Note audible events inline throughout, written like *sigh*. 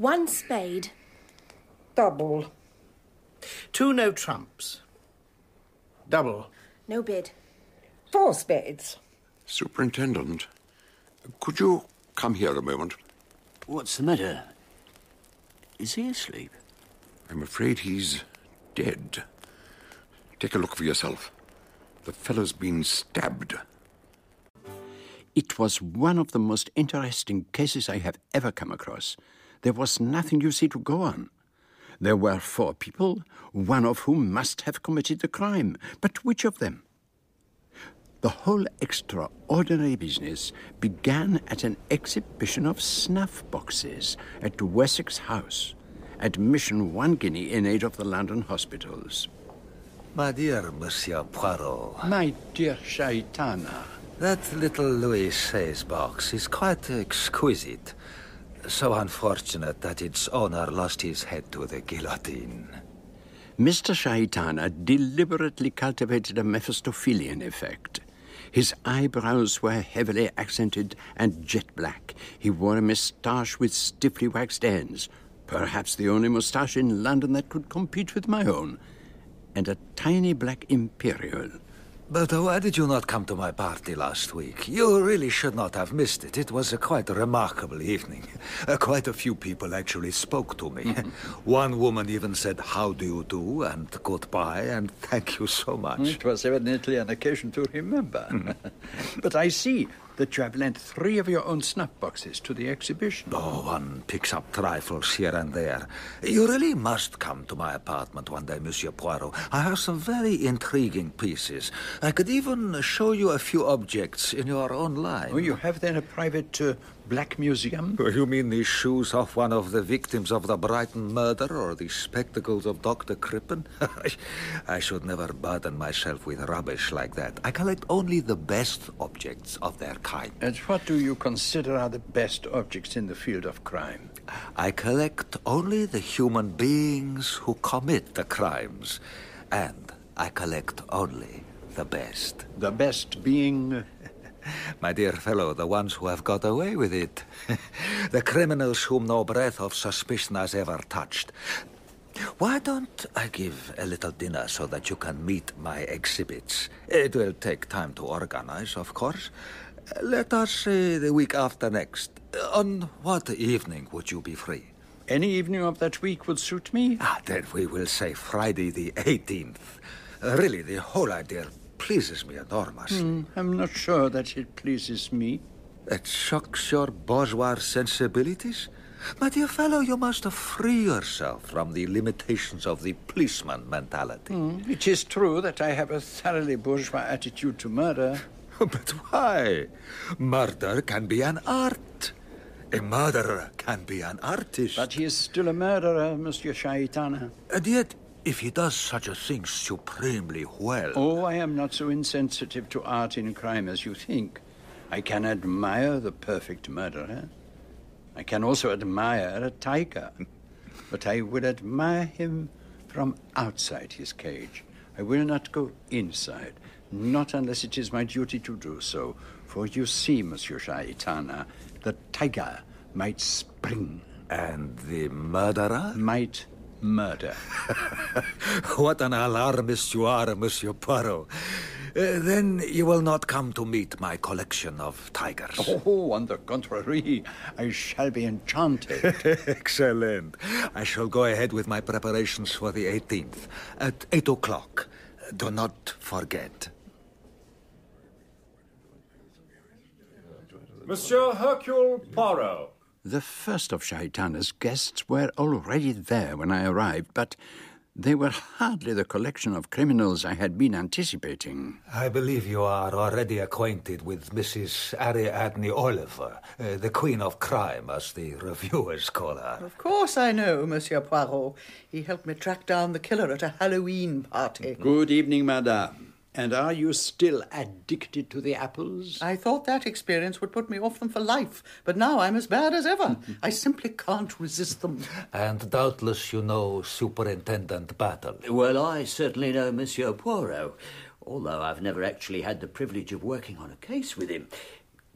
One spade. Double. Two no trumps. Double. No bid. Four spades. Superintendent, could you come here a moment? What's the matter? Is he asleep? I'm afraid he's dead. Take a look for yourself. The fellow's been stabbed. It was one of the most interesting cases I have ever come across. There was nothing, you see, to go on. There were four people, one of whom must have committed the crime. But which of them? The whole extraordinary business began at an exhibition of snuff boxes at Wessex House. Admission one guinea in aid of the London hospitals. My dear Monsieur Poirot. My dear Shaitana. That little Louis XVI box is quite exquisite. So unfortunate that its owner lost his head to the guillotine. Mr. Shaitana deliberately cultivated a Mephistophelian effect. His eyebrows were heavily accented and jet black. He wore a moustache with stiffly waxed ends, perhaps the only moustache in London that could compete with my own, and a tiny black imperial. But why did you not come to my party last week? You really should not have missed it. It was a quite remarkable evening. Uh, *laughs* quite a few people actually spoke to me. *laughs* One woman even said, How do you do? and goodbye, and *laughs* thank you so much. It was evidently an occasion to remember. but I see that you have lent three of your own snuff boxes to the exhibition. Oh, one picks up trifles here and there. You really must come to my apartment one day, Monsieur Poirot. I have some very intriguing pieces. I could even show you a few objects in your own line. Oh, you have then a private uh, black museum? You mean the shoes of one of the victims of the Brighton murder or the spectacles of Dr. Crippen? *laughs* I should never burden myself with rubbish like that. I collect only the best objects of their kind. And what do you consider are the best objects in the field of crime? I collect only the human beings who commit the crimes. And I collect only the best. The best being. *laughs* My dear fellow, the ones who have got away with it. *laughs* the criminals whom no breath of suspicion has ever touched. Why don't I give a little dinner so that you can meet my exhibits? It will take time to organize, of course. Let us say the week after next. On what evening would you be free? Any evening of that week would suit me. Ah, then we will say Friday the 18th. Uh, really, the whole idea pleases me enormously. Hmm, I'm not sure that it pleases me. It shocks your bourgeois sensibilities? My dear fellow, you must free yourself from the limitations of the policeman mentality. Hmm, It is true that I have a thoroughly bourgeois attitude to murder. *laughs* But why? Murder can be an art. A murderer can be an artist. But he is still a murderer, Monsieur Shaitana. And yet, if he does such a thing supremely well. Oh, I am not so insensitive to art in crime as you think. I can admire the perfect murderer. I can also admire a tiger. *laughs* But I will admire him from outside his cage. I will not go inside, not unless it is my duty to do so. For you see, Monsieur Shaitana, the tiger might spring. And the murderer? Might murder. *laughs* what an alarmist you are, Monsieur Poirot. Uh, then you will not come to meet my collection of tigers. Oh, on the contrary, I shall be enchanted. *laughs* Excellent. I shall go ahead with my preparations for the 18th at 8 o'clock. Do not forget. Monsieur Hercule Poirot. The first of Shaitana's guests were already there when I arrived, but they were hardly the collection of criminals I had been anticipating. I believe you are already acquainted with Mrs. Ariadne Oliver, uh, the Queen of Crime, as the reviewers call her. Of course I know, Monsieur Poirot. He helped me track down the killer at a Halloween party. Good evening, madame. And are you still addicted to the apples? I thought that experience would put me off them for life, but now I'm as bad as ever. Mm-hmm. I simply can't resist them. And doubtless you know Superintendent Battle. Well, I certainly know Monsieur Poirot, although I've never actually had the privilege of working on a case with him.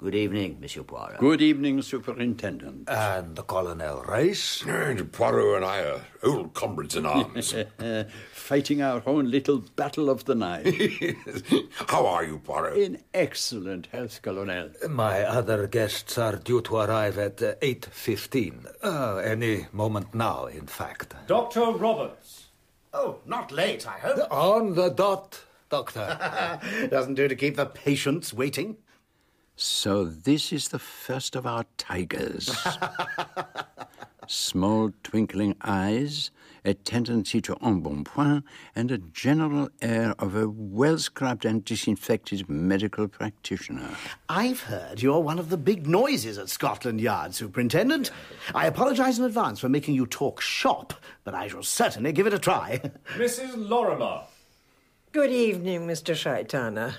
Good evening, Monsieur Poirot. Good evening, Superintendent. And the Colonel Race? And Poirot and I are old comrades in arms. *laughs* Fighting our own little battle of the night. *laughs* How are you, Poirot? In excellent health, Colonel. My other guests are due to arrive at uh, 8.15. Uh, any moment now, in fact. Dr. Roberts. Oh, not late, I hope. On the dot, Doctor. *laughs* Doesn't do to keep the patients waiting. So this is the first of our tigers. *laughs* Small twinkling eyes, a tendency to embonpoint, and a general air of a well scrubbed and disinfected medical practitioner. I've heard you're one of the big noises at Scotland Yard, Superintendent. I apologize in advance for making you talk shop, but I shall certainly give it a try. *laughs* Mrs. Lorimer. Good evening, Mr. Shaitana.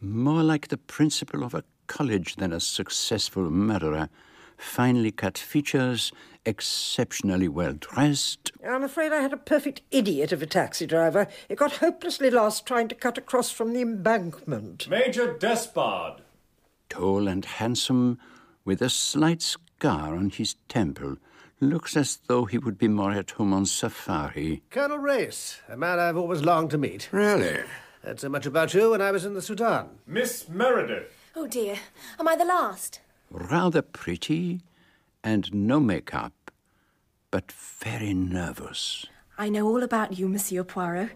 More like the principal of a college than a successful murderer. Finely cut features, exceptionally well dressed. I'm afraid I had a perfect idiot of a taxi driver. He got hopelessly lost trying to cut across from the embankment. Major Despard. Tall and handsome, with a slight scar on his temple. Looks as though he would be more at home on safari. Colonel Race, a man I've always longed to meet. Really? Heard so much about you when I was in the Sudan. Miss Meredith. Oh dear, am I the last? Rather pretty and no makeup, but very nervous. I know all about you, Monsieur Poirot.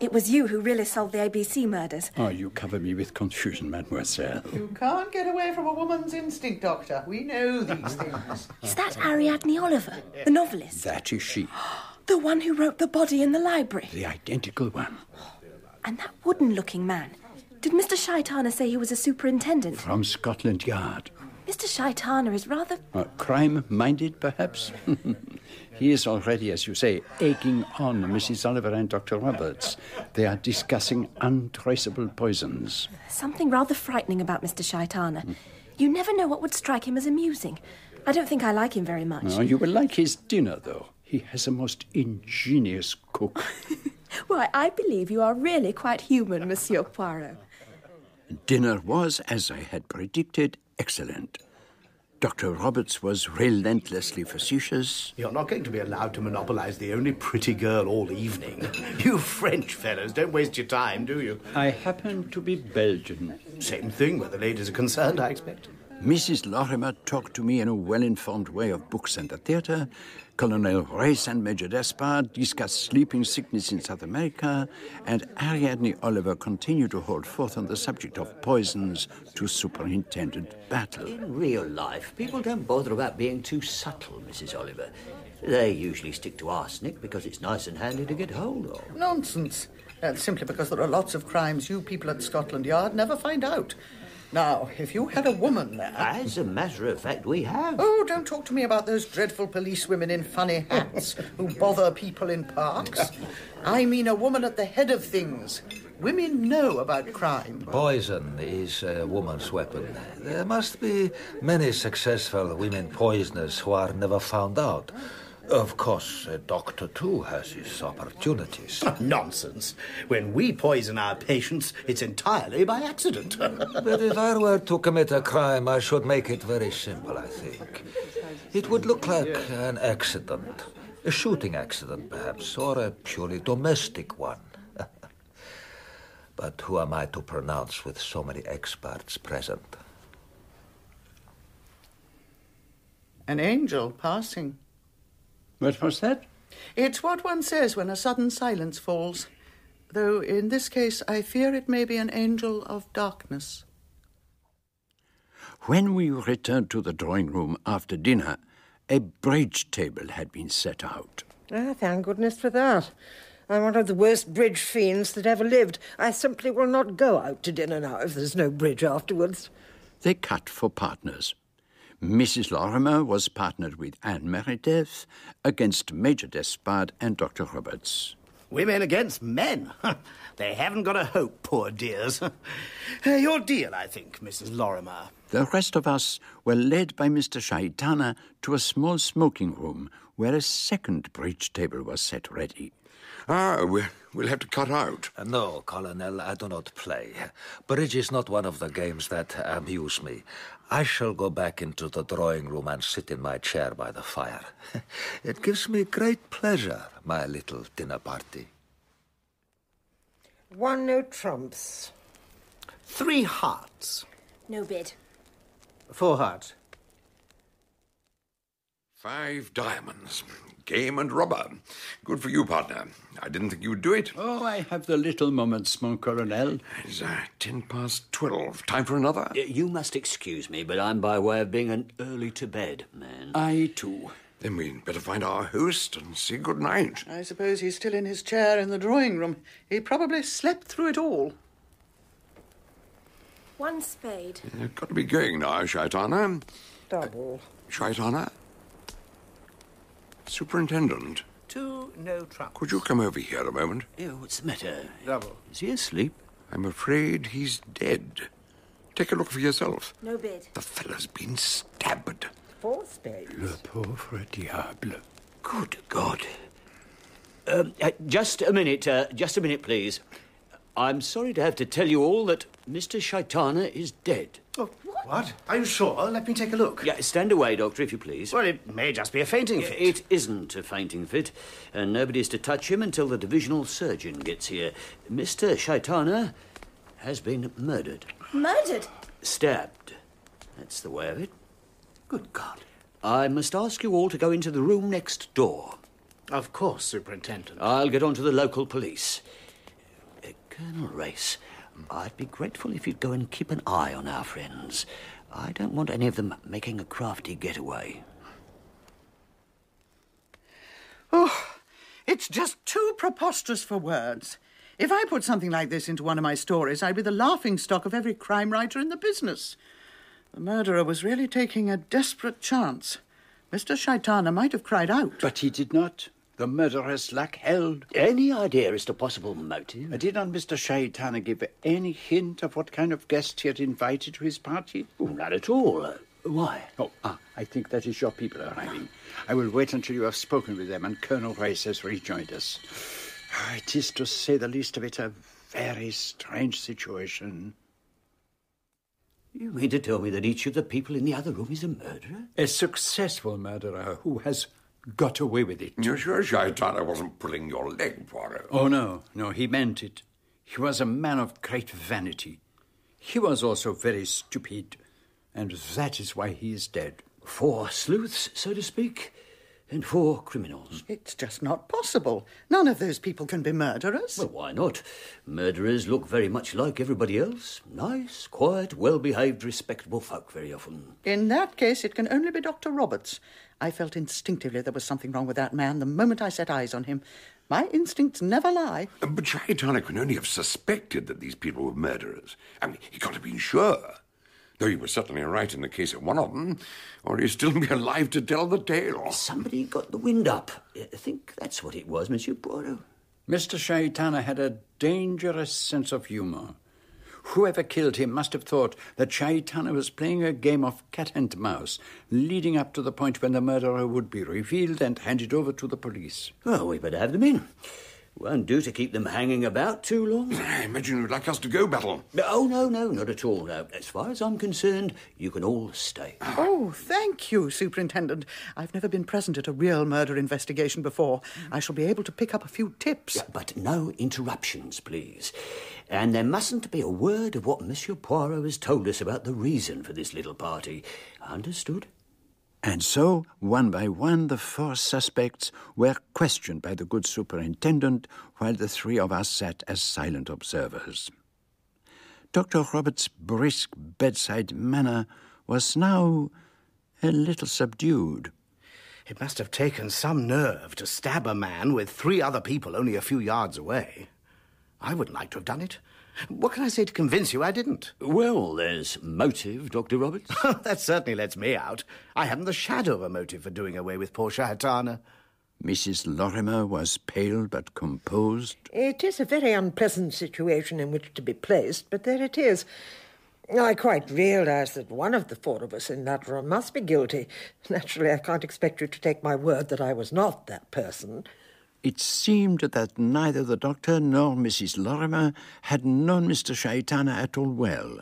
It was you who really solved the ABC murders. Oh, you cover me with confusion, mademoiselle. You can't get away from a woman's instinct, Doctor. We know these *laughs* things. Is that Ariadne Oliver, the novelist? That is she, *gasps* The one who wrote The Body in the Library? the identical one. And that wooden looking man. Did Mr. Shaitana say he was a superintendent? From Scotland Yard. Mr. Shaitana is rather. Uh, crime minded, perhaps? *laughs* he is already, as you say, egging on Mrs. Oliver and Dr. Roberts. They are discussing untraceable poisons. something rather frightening about Mr. Shaitana. You never know what would strike him as amusing. I don't think I like him very much. Oh, you will like his dinner, though. He has a most ingenious cook. *laughs* Why, I believe you are really quite human, Monsieur Poirot. Dinner was, as I had predicted, excellent. Dr. Roberts was relentlessly facetious. You're not going to be allowed to monopolize the only pretty girl all evening. *laughs* You French fellows don't waste your time, do you? I happen to be Belgian. Same thing where the ladies are concerned, I expect. Mrs. Lorimer talked to me in a well informed way of books and the theatre. Colonel Race and Major Despard discussed sleeping sickness in South America, and Ariadne Oliver continued to hold forth on the subject of poisons to Superintendent Battle. In real life, people don't bother about being too subtle, Mrs. Oliver. They usually stick to arsenic because it's nice and handy to get hold of. Nonsense. That's simply because there are lots of crimes you people at Scotland Yard never find out. Now, if you had a woman there. As a matter of fact, we have. Oh, don't talk to me about those dreadful policewomen in funny hats who bother people in parks. I mean a woman at the head of things. Women know about crime. Poison is a woman's weapon. There must be many successful women poisoners who are never found out. Of course, a doctor too has his opportunities. *laughs* Nonsense. When we poison our patients, it's entirely by accident. *laughs* But if I were to commit a crime, I should make it very simple, I think. It would look like an accident. A shooting accident, perhaps, or a purely domestic one. *laughs* but who am I to pronounce with so many experts present? An angel passing. What was that? It's what one says when a sudden silence falls. Though in this case, I fear it may be an angel of darkness. When we returned to the drawing room after dinner, a bridge table had been set out. Ah, thank goodness for that. I'm one of the worst bridge fiends that ever lived. I simply will not go out to dinner now if there's no bridge afterwards. They cut for partners. Mrs. Lorimer was partnered with Anne Meredith against Major Despard and Dr. Roberts. Women against men. *laughs* they haven't got a hope, poor dears. *laughs* Your deal, I think, Mrs. Lorimer. The rest of us were led by Mr. Shaitana to a small smoking room where a second bridge table was set ready. Ah, we'll, we'll have to cut out. Uh, no, Colonel, I do not play. Bridge is not one of the games that amuse me. I shall go back into the drawing room and sit in my chair by the fire. *laughs* it gives me great pleasure, my little dinner party. One no trumps. Three hearts. No bid. Four hearts. Five diamonds. Game and rubber. Good for you, partner. I didn't think you would do it. Oh, I have the little moments, mon colonel. It's uh, ten past twelve. Time for another? You must excuse me, but I'm by way of being an early to bed man. I too. Then we'd better find our host and say good night. I suppose he's still in his chair in the drawing room. He probably slept through it all. One spade. You've got to be going now, Shaitana. Double. Shaitana? Superintendent, Two no trumps. could you come over here a moment? Oh, what's the matter? Double. Is he asleep? I'm afraid he's dead. Take a look for yourself. No bid. The fellow's been stabbed. Four spades. Le pauvre diable. Good God. Um, uh, just a minute, uh, just a minute, please. I'm sorry to have to tell you all that Mr. Shaitana is dead. Oh, what? Are you sure? Let me take a look. Yeah, stand away, Doctor, if you please. Well, it may just be a fainting fit. It isn't a fainting fit, and nobody's to touch him until the divisional surgeon gets here. Mr. Shaitana has been murdered. Murdered? Stabbed. That's the way of it. Good God. I must ask you all to go into the room next door. Of course, Superintendent. I'll get on to the local police. Uh, Colonel Race, I'd be grateful if you'd go and keep an eye on our friends. I don't want any of them making a crafty getaway. Oh, it's just too preposterous for words. If I put something like this into one of my stories, I'd be the laughing stock of every crime writer in the business. The murderer was really taking a desperate chance. Mr. Shaitana might have cried out. But he did not. The murderer's luck held. Any idea as to possible motive? Uh, Did not Mr. Shaitana give any hint of what kind of guest he had invited to his party? Oh, not at all. Uh, why? Oh, ah, I think that is your people arriving. I will wait until you have spoken with them and Colonel Race has rejoined us. Ah, It is, to say the least of it, a very strange situation. You mean to tell me that each of the people in the other room is a murderer? A successful murderer who has got away with it. You're sure Shaitana wasn't pulling your leg, Poirot? Oh, no, no, he meant it. He was a man of great vanity. He was also very stupid, and that is why he is dead. Four sleuths, so to speak, and four criminals. It's just not possible. None of those people can be murderers. Well, why not? Murderers look very much like everybody else. Nice, quiet, well behaved, respectable folk very often. In that case, it can only be Dr. Roberts. I felt instinctively there was something wrong with that man the moment I set eyes on him. My instincts never lie. But Shaitana can only have suspected that these people were murderers. I mean, he can't have been sure. Though he was certainly right in the case of one of them, or he'd still *laughs* be alive to tell the tale. Somebody got the wind up. I think that's what it was, Monsieur Poirot. Mr. Shaitana had a dangerous sense of humor. Whoever killed him must have thought that Shaitana was playing a game of cat and mouse, leading up to the point when the murderer would be revealed and handed over to the police. Well, we better have them in. Won't do to keep them hanging about too long. *clears throat* I imagine you'd like us to go, Battle. Oh, no, no, not at all. No. As far as I'm concerned, you can all stay. Ah. Oh, thank you, Superintendent. I've never been present at a real murder investigation before. I shall be able to pick up a few tips. Yeah, but no interruptions, please. And there mustn't be a word of what Monsieur Poirot has told us about the reason for this little party. Understood? And so, one by one, the four suspects were questioned by the good superintendent while the three of us sat as silent observers. Dr. Roberts' brisk bedside manner was now a little subdued. It must have taken some nerve to stab a man with three other people only a few yards away. I wouldn't like to have done it. What can I say to convince you I didn't? Well, there's motive, Dr. Roberts. *laughs* that certainly lets me out. I haven't the shadow of a motive for doing away with poor Shaitana. Mrs. Lorimer was pale but composed. It is a very unpleasant situation in which to be placed, but there it is. I quite realise that one of the four of us in that room must be guilty. Naturally, I can't expect you to take my word that I was not that person. It seemed that neither the doctor nor Mrs. Lorimer had known Mr. Shaitana at all well.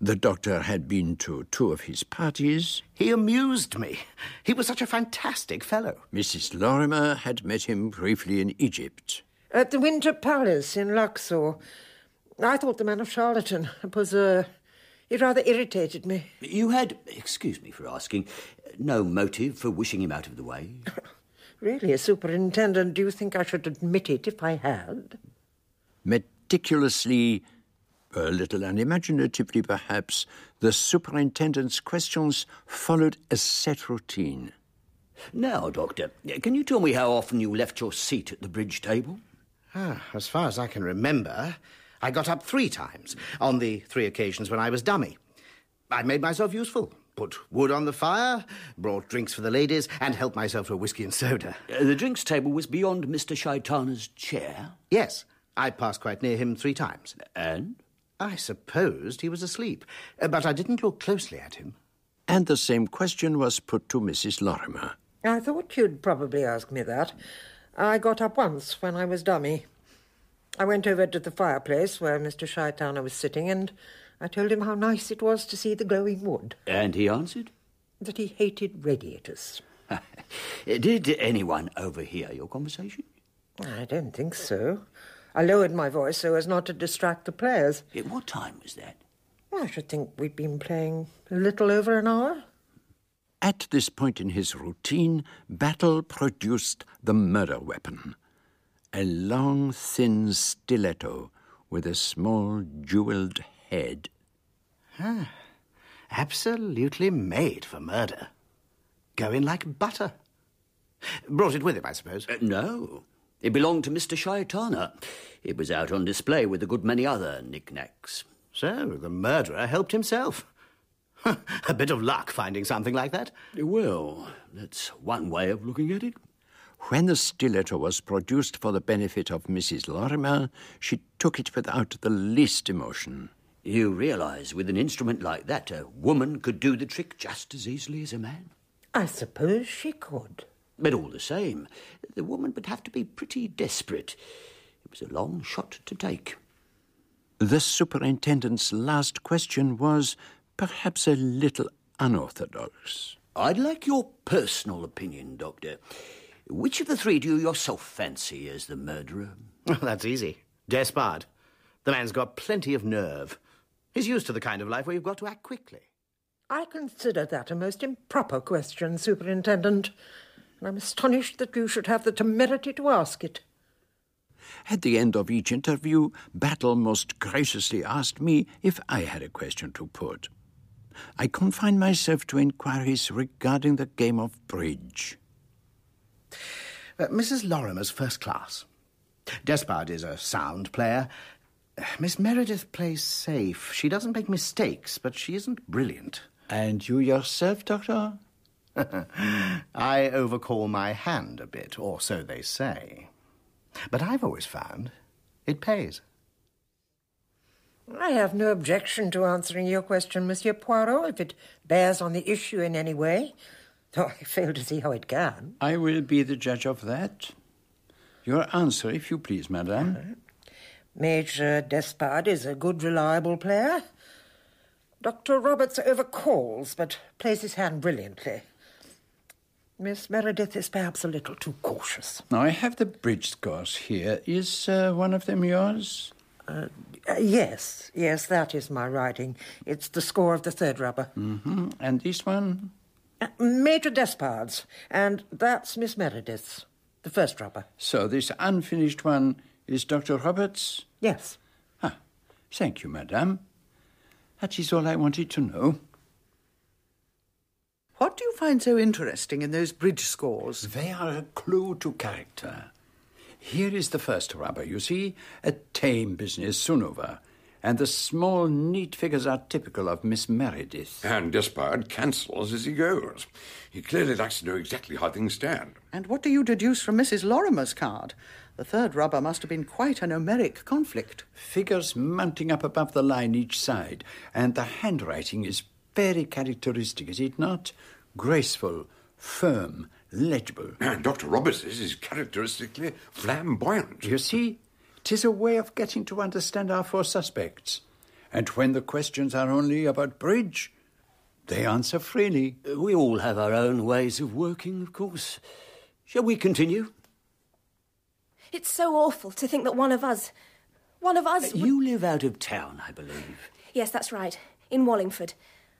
The doctor had been to two of his parties. He amused me. He was such a fantastic fellow. Mrs. Lorimer had met him briefly in Egypt. At the Winter Palace in Luxor. I thought the man a charlatan. It was, uh, it rather irritated me. You had, excuse me for asking, no motive for wishing him out of the way? *laughs* really, as superintendent, do you think I should admit it if I had? Meticulously a little unimaginatively, perhaps, the superintendent's questions followed a set routine. Now, Doctor, can you tell me how often you left your seat at the bridge table? Ah, as far as I can remember, I got up three times on the three occasions when I was dummy. I made myself useful. Put wood on the fire, brought drinks for the ladies, and helped myself to a whisky and soda. Uh, the drinks table was beyond Mr. Shaitana's chair? Yes. I passed quite near him three times. And? I supposed he was asleep, uh, but I didn't look closely at him. And the same question was put to Mrs. Lorimer. I thought you'd probably ask me that. I got up once when I was dummy. I went over to the fireplace where Mr. Shaitana was sitting, and I told him how nice it was to see the glowing wood. And he answered? That he hated radiators. *laughs* Did anyone overhear your conversation? I don't think so. I lowered my voice so as not to distract the players. At what time was that? I should think we'd been playing a little over an hour. At this point in his routine, Battle produced the murder weapon a long, thin stiletto with a small, jeweled head. Ah, absolutely made for murder. Going like butter. Brought it with him, I suppose? Uh, no. It belonged to Mr. Shaitana. It was out on display with a good many other knickknacks. So, the murderer helped himself. a bit of luck finding something like that. Well, that's one way of looking at it. When the stiletto was produced for the benefit of Mrs. Lorimer, she took it without the least emotion. You realize with an instrument like that, a woman could do the trick just as easily as a man? I suppose she could. But all the same, the woman would have to be pretty desperate. It was a long shot to take. The superintendent's last question was perhaps a little unorthodox. I'd like your personal opinion, Doctor. Which of the three do you yourself fancy as the murderer? *laughs* Oh, that's easy. Despard. The man's got plenty of nerve. He's used to the kind of life where you've got to act quickly. I consider that a most improper question, Superintendent, and I'm astonished that you should have the temerity to ask it. At the end of each interview, Battle most graciously asked me if I had a question to put. I confined myself to inquiries regarding the game of bridge. Uh, Mrs. Lorimer's first class. Despard is a sound player. *sighs* Miss Meredith plays safe. She doesn't make mistakes, but she isn't brilliant. And you yourself, Doctor? *laughs* I overcall my hand a bit, or so they say. But I've always found it pays. I have no objection to answering your question, Monsieur Poirot, if it bears on the issue in any way, though I fail to see how it can. I will be the judge of that. Your answer, if you please, madame. Major Despard is a good, reliable player. Dr. Roberts overcalls, but plays his hand brilliantly. Miss Meredith is perhaps a little too cautious. Now, I have the bridge scores here. Is uh, one of them yours? Uh, uh, yes, yes, that is my writing. It's the score of the third rubber. Mm-hmm. And this one? Uh, Major Despard's, and that's Miss Meredith's, the first rubber. So this unfinished one is Dr. Roberts? Yes. Ah, thank you, madame. That is all I wanted to know. What do you find so interesting in those bridge scores? They are a clue to character. Here is the first rubber, you see, a tame business soon over. And the small, neat figures are typical of Miss Meredith. And Despard cancels as he goes. He clearly likes to know exactly how things stand. And what do you deduce from Mrs. Lorimer's card? The third rubber must have been quite an Homeric conflict. Figures mounting up above the line each side, and the handwriting is very characteristic, is it not? Graceful, firm, legible. *clears throat* And Dr. Roberts is characteristically flamboyant. You see, tis a way of getting to understand our four suspects. And when the questions are only about bridge, they answer freely. We all have our own ways of working, of course. Shall we continue? It's so awful to think that one of us. One of us. would- You live out of town, I believe. Yes, that's right. In Wallingford.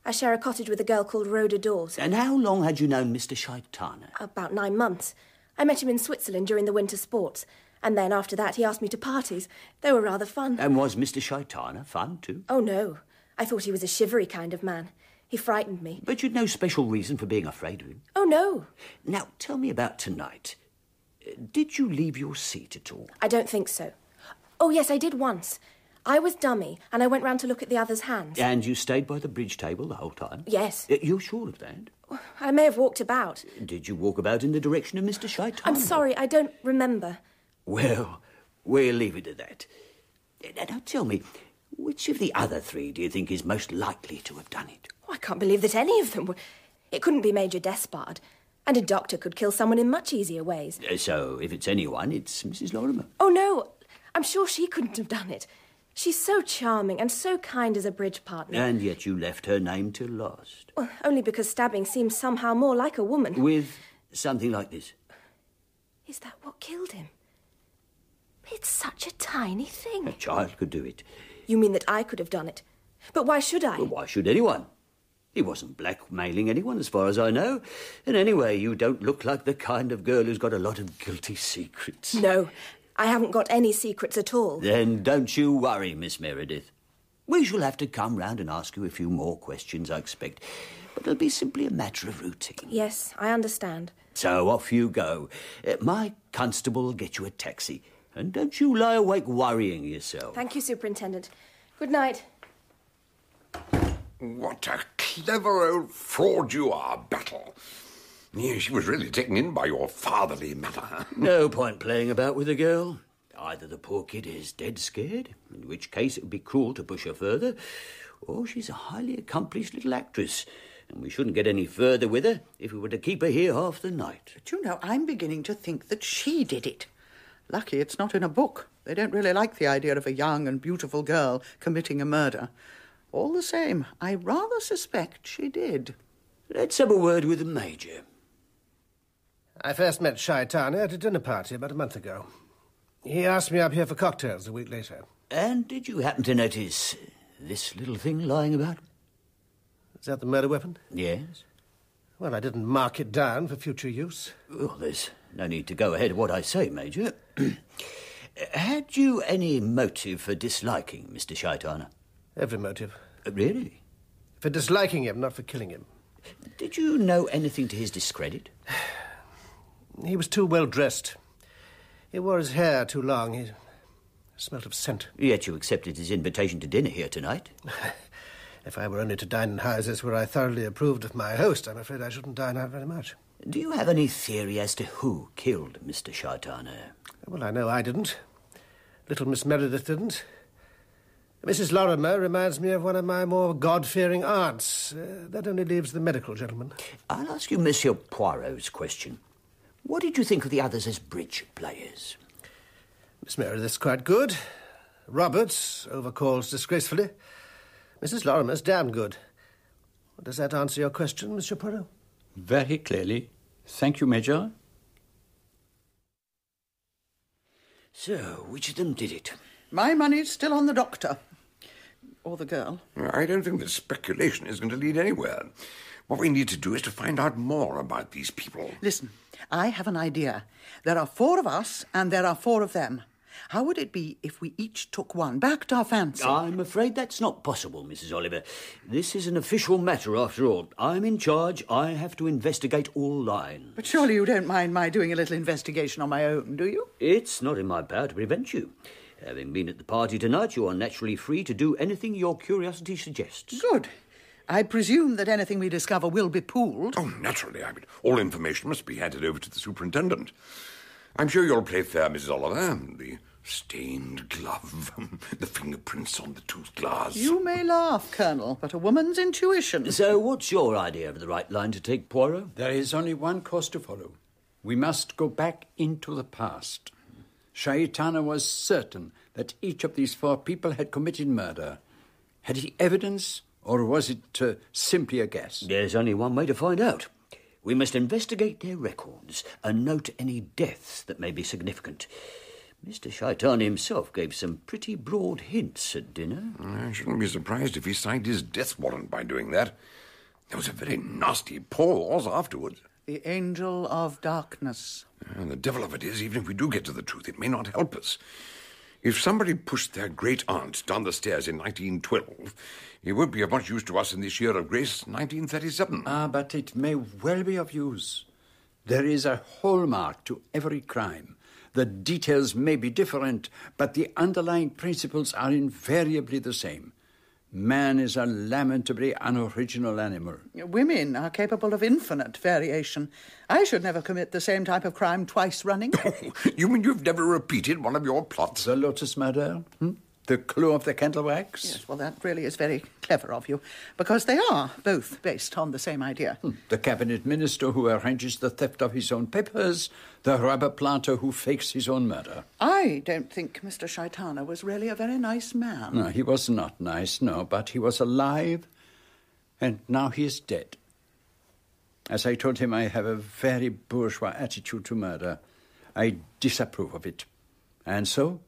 I share a cottage with a girl called Rhoda Dawes. And how long had you known Mr. Shaitana? About nine months. I met him in Switzerland during the winter sports. And then after that, he asked me to parties. They were rather fun. And was Mr. Shaitana fun, too? Oh, no. I thought he was a shivery kind of man. He frightened me. But you'd no special reason for being afraid of him. Oh, no. Now, tell me about tonight. Did you leave your seat at all? I don't think so. Oh, yes, I did once. I was dummy, and I went round to look at the other's hands. And you stayed by the bridge table the whole time? Yes. You're sure of that? I may have walked about. Did you walk about in the direction of Mr. Shaitana? I'm sorry, I don't remember. Well, we'll leave it at that. Now tell me, which of the other three do you think is most likely to have done it? Oh, I can't believe that any of them were. It couldn't be Major Despard. And a doctor could kill someone in much easier ways. Uh, So, if it's anyone, it's Mrs. Lorimer. Oh, no. I'm sure she couldn't have done it. She's so charming and so kind as a bridge partner. And yet you left her name till last. Well, only because stabbing seems somehow more like a woman. With something like this. Is that what killed him? It's such a tiny thing. A child could do it. You mean that I could have done it? But why should I? Well, why should anyone? He wasn't blackmailing anyone, as far as I know. And anyway, you don't look like the kind of girl who's got a lot of guilty secrets. No, I haven't got any secrets at all. Then don't you worry, Miss Meredith. We shall have to come round and ask you a few more questions, I expect. But it'll be simply a matter of routine. Yes, I understand. So off you go. Uh, my constable will get you a taxi. And don't you lie awake worrying yourself. Thank you, Superintendent. Good night. What a clever old fraud you are, Battle. Yeah, she was really taken in by your fatherly manner. *laughs* No point playing about with the girl. Either the poor kid is dead scared, in which case it would be cruel to push her further, or she's a highly accomplished little actress, and we shouldn't get any further with her if we were to keep her here half the night. But you know, I'm beginning to think that she did it. Lucky it's not in a book. They don't really like the idea of a young and beautiful girl committing a murder. All the same, I rather suspect she did. Let's have a word with the Major. I first met Shaitana at a dinner party about a month ago. He asked me up here for cocktails a week later. And did you happen to notice this little thing lying about? Is that the murder weapon? Yes. Well, I didn't mark it down for future use. Well, there's no need to go ahead of what I say, Major. *clears throat* Had you any motive for disliking Mr. Shaitana? Every motive. Uh, Really? For disliking him, not for killing him. Did you know anything to his discredit? *sighs* He was too well dressed. He wore his hair too long. He smelt of scent. Yet you accepted his invitation to dinner here tonight. *laughs* If I were only to dine in houses where I thoroughly approved of my host, I'm afraid I shouldn't dine out very much. Do you have any theory as to who killed Mr. Shaitana? Well, I know I didn't. Little Miss Meredith didn't. Mrs. Lorimer reminds me of one of my more God-fearing aunts. Uh, that only leaves the medical gentleman. I'll ask you Monsieur Poirot's question. What did you think of the others as bridge players? Miss Meredith's quite good. Roberts overcalls disgracefully. Mrs. Lorimer's damn good. Does that answer your question, Monsieur Poirot? Very clearly. Thank you, Major. So, which of them did it? My money's still on the doctor. Or the girl. I don't think this speculation is going to lead anywhere. What we need to do is to find out more about these people. Listen, I have an idea. There are four of us, and there are four of them. How would it be if we each took one, backed our fancy? I'm afraid that's not possible, Mrs. Oliver. This is an official matter, after all. I'm in charge. I have to investigate all lines. But surely you don't mind my doing a little investigation on my own, do you? It's not in my power to prevent you. Having been at the party tonight, you are naturally free to do anything your curiosity suggests. Good. I presume that anything we discover will be pooled. Oh, naturally. I mean, all information must be handed over to the superintendent. I'm sure you'll play fair, Mrs. Oliver. The Stained glove, *laughs* the fingerprints on the tooth glass. You may laugh, Colonel, but a woman's intuition. So, what's your idea of the right line to take, Poirot? There is only one course to follow. We must go back into the past. Shaitana was certain that each of these four people had committed murder. Had he evidence, or was it uh, simply a guess? There's only one way to find out. We must investigate their records and note any deaths that may be significant. Mr. Shaitana himself gave some pretty broad hints at dinner. I shouldn't be surprised if he signed his death warrant by doing that. There was a very nasty pause afterwards. The Angel of Darkness. And the devil of it is, even if we do get to the truth, it may not help us. If somebody pushed their great aunt down the stairs in 1912, it would be of much use to us in this year of grace, 1937. Ah, but it may well be of use. There is a hallmark to every crime. The details may be different, but the underlying principles are invariably the same. Man is a lamentably unoriginal animal. Women are capable of infinite variation. I should never commit the same type of crime twice running. *laughs* you mean you've never repeated one of your plots? The Lotus murder? Hmm? The clue of the candle wax? Yes, well, that really is very clever of you, because they are both based on the same idea. Hmm. The cabinet minister who arranges the theft of his own papers, the rubber planter who fakes his own murder. I don't think Mr. Shaitana was really a very nice man. No, he was not nice, no, but he was alive, and now he is dead. As I told him, I have a very bourgeois attitude to murder. I disapprove of it. And so,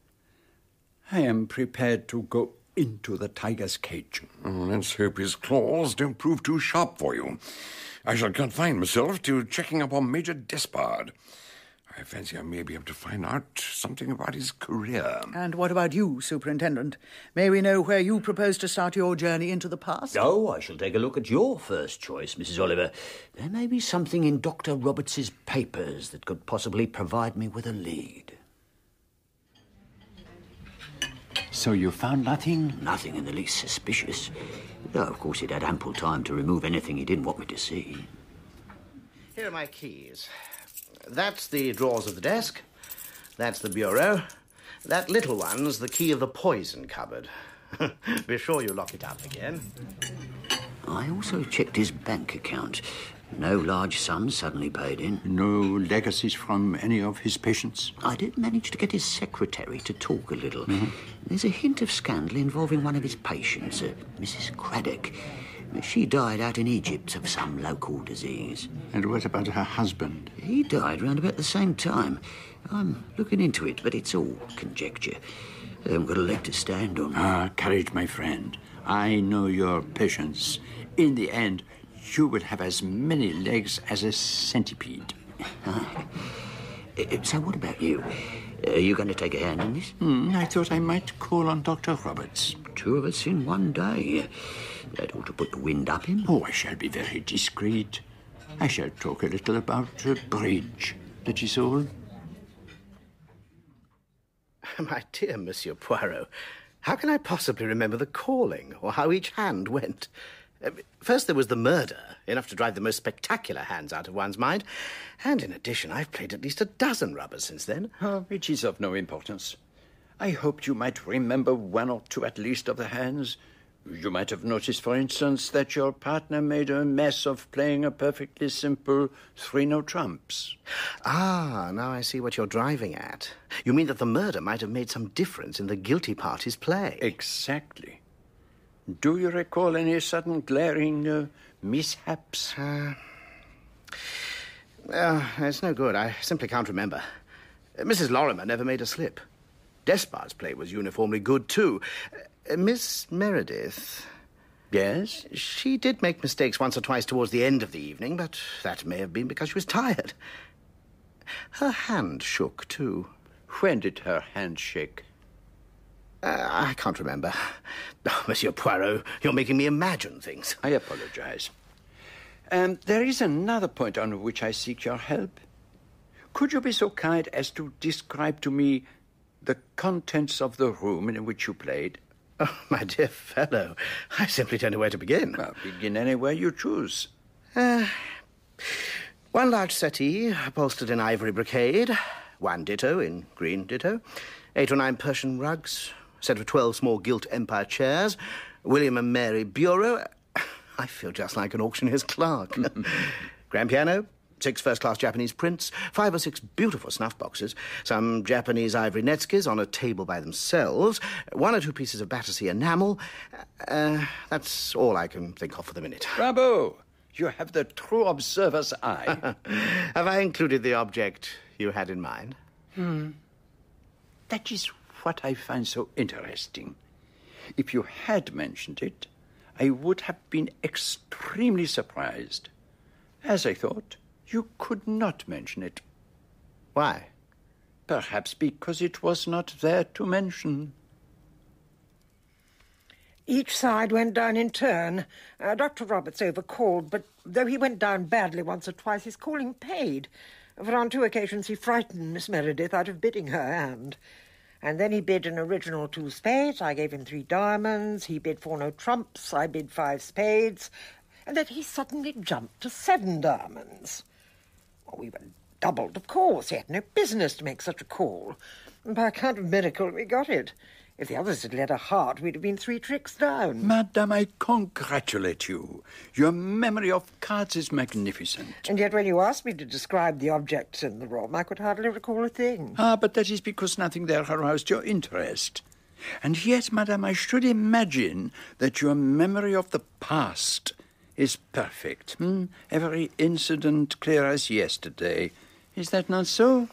I am prepared to go into the tiger's cage. Let's hope his claws don't prove too sharp for you. I shall confine myself to checking up on Major Despard. I fancy I may be able to find out something about his career. And what about you, Superintendent? May we know where you propose to start your journey into the past? Oh, I shall take a look at your first choice, Mrs. Oliver. There may be something in Dr. Roberts's papers that could possibly provide me with a lead. So you found nothing? Nothing in the least suspicious. Though, of course, he'd had ample time to remove anything he didn't want me to see. Here are my keys. That's the drawers of the desk. That's the bureau. That little one's the key of the poison cupboard. *laughs* Be sure you lock it up again. I also checked his bank account. No large sums suddenly paid in. No legacies from any of his patients? I did manage to get his secretary to talk a little. Mm-hmm. There's a hint of scandal involving one of his patients, uh, Mrs. Craddock. She died out in Egypt of some local disease. And what about her husband? He died round about the same time. I'm looking into it, but it's all conjecture. I haven't got a leg to stand on. Ah, courage, my friend. I know your patience. In the end, you will have as many legs as a centipede. *laughs* Uh, so, what about you? Are you going to take a hand in this? Hmm, I thought I might call on Dr. Roberts. Two of us in one day. That ought to put the wind up him. Oh, I shall be very discreet. I shall talk a little about uh, bridge. That is all. *laughs* My dear Monsieur Poirot, how can I possibly remember the calling or how each hand went? Uh, First, there was the murder, enough to drive the most spectacular hands out of one's mind. And in addition, I've played at least a dozen rubbers since then. Oh, it is of no importance. I hoped you might remember one or two at least of the hands. You might have noticed, for instance, that your partner made a mess of playing a perfectly simple three no trumps. Ah, now I see what you're driving at. You mean that the murder might have made some difference in the guilty party's play? Exactly. Do you recall any sudden glaring uh, mishaps? Uh, uh, it's no good. I simply can't remember. Uh, Mrs. Lorimer never made a slip. Despard's play was uniformly good, too. Uh, Miss Meredith. Yes? She did make mistakes once or twice towards the end of the evening, but that may have been because she was tired. Her hand shook, too. When did her hand shake? Uh, I can't remember. Oh, Monsieur Poirot, you're making me imagine things. I apologize. Um, there is another point on which I seek your help. Could you be so kind as to describe to me the contents of the room in which you played? Oh, my dear fellow, I simply don't know where to begin. Well, begin anywhere you choose. Uh, one large settee, upholstered in ivory brocade. one ditto in green ditto, eight or nine Persian rugs, set of twelve small gilt empire chairs, William and Mary bureau. I feel just like an auctioneer's clerk. *laughs* Grand piano, six first class Japanese prints, five or six beautiful snuff boxes, some Japanese ivory netsukes on a table by themselves, one or two pieces of Battersea enamel. Uh, that's all I can think of for the minute. Bravo! You have the true observer's eye. *laughs* Have I included the object you had in mind? Hmm. That is what I find so interesting. If you had mentioned it, I would have been extremely surprised. As I thought, you could not mention it. Why? Perhaps because it was not there to mention. Each side went down in turn. Uh, Dr. Roberts overcalled, but though he went down badly once or twice, his calling paid. For on two occasions he frightened Miss Meredith out of bidding her hand. And then he bid an original two spades. I gave him three diamonds. He bid four no trumps. I bid five spades. And then he suddenly jumped to seven diamonds. Well, we were doubled, of course. He had no business to make such a call. And by a kind of miracle, we got it. If the others had led a heart, we'd have been three tricks down. Madame, I congratulate you. Your memory of cards is magnificent. And yet, when you asked me to describe the objects in the room, I could hardly recall a thing. Ah, but that is because nothing there aroused your interest. And yet, Madame, I should imagine that your memory of the past is perfect. Hmm? Every incident clear as yesterday. Is that not so?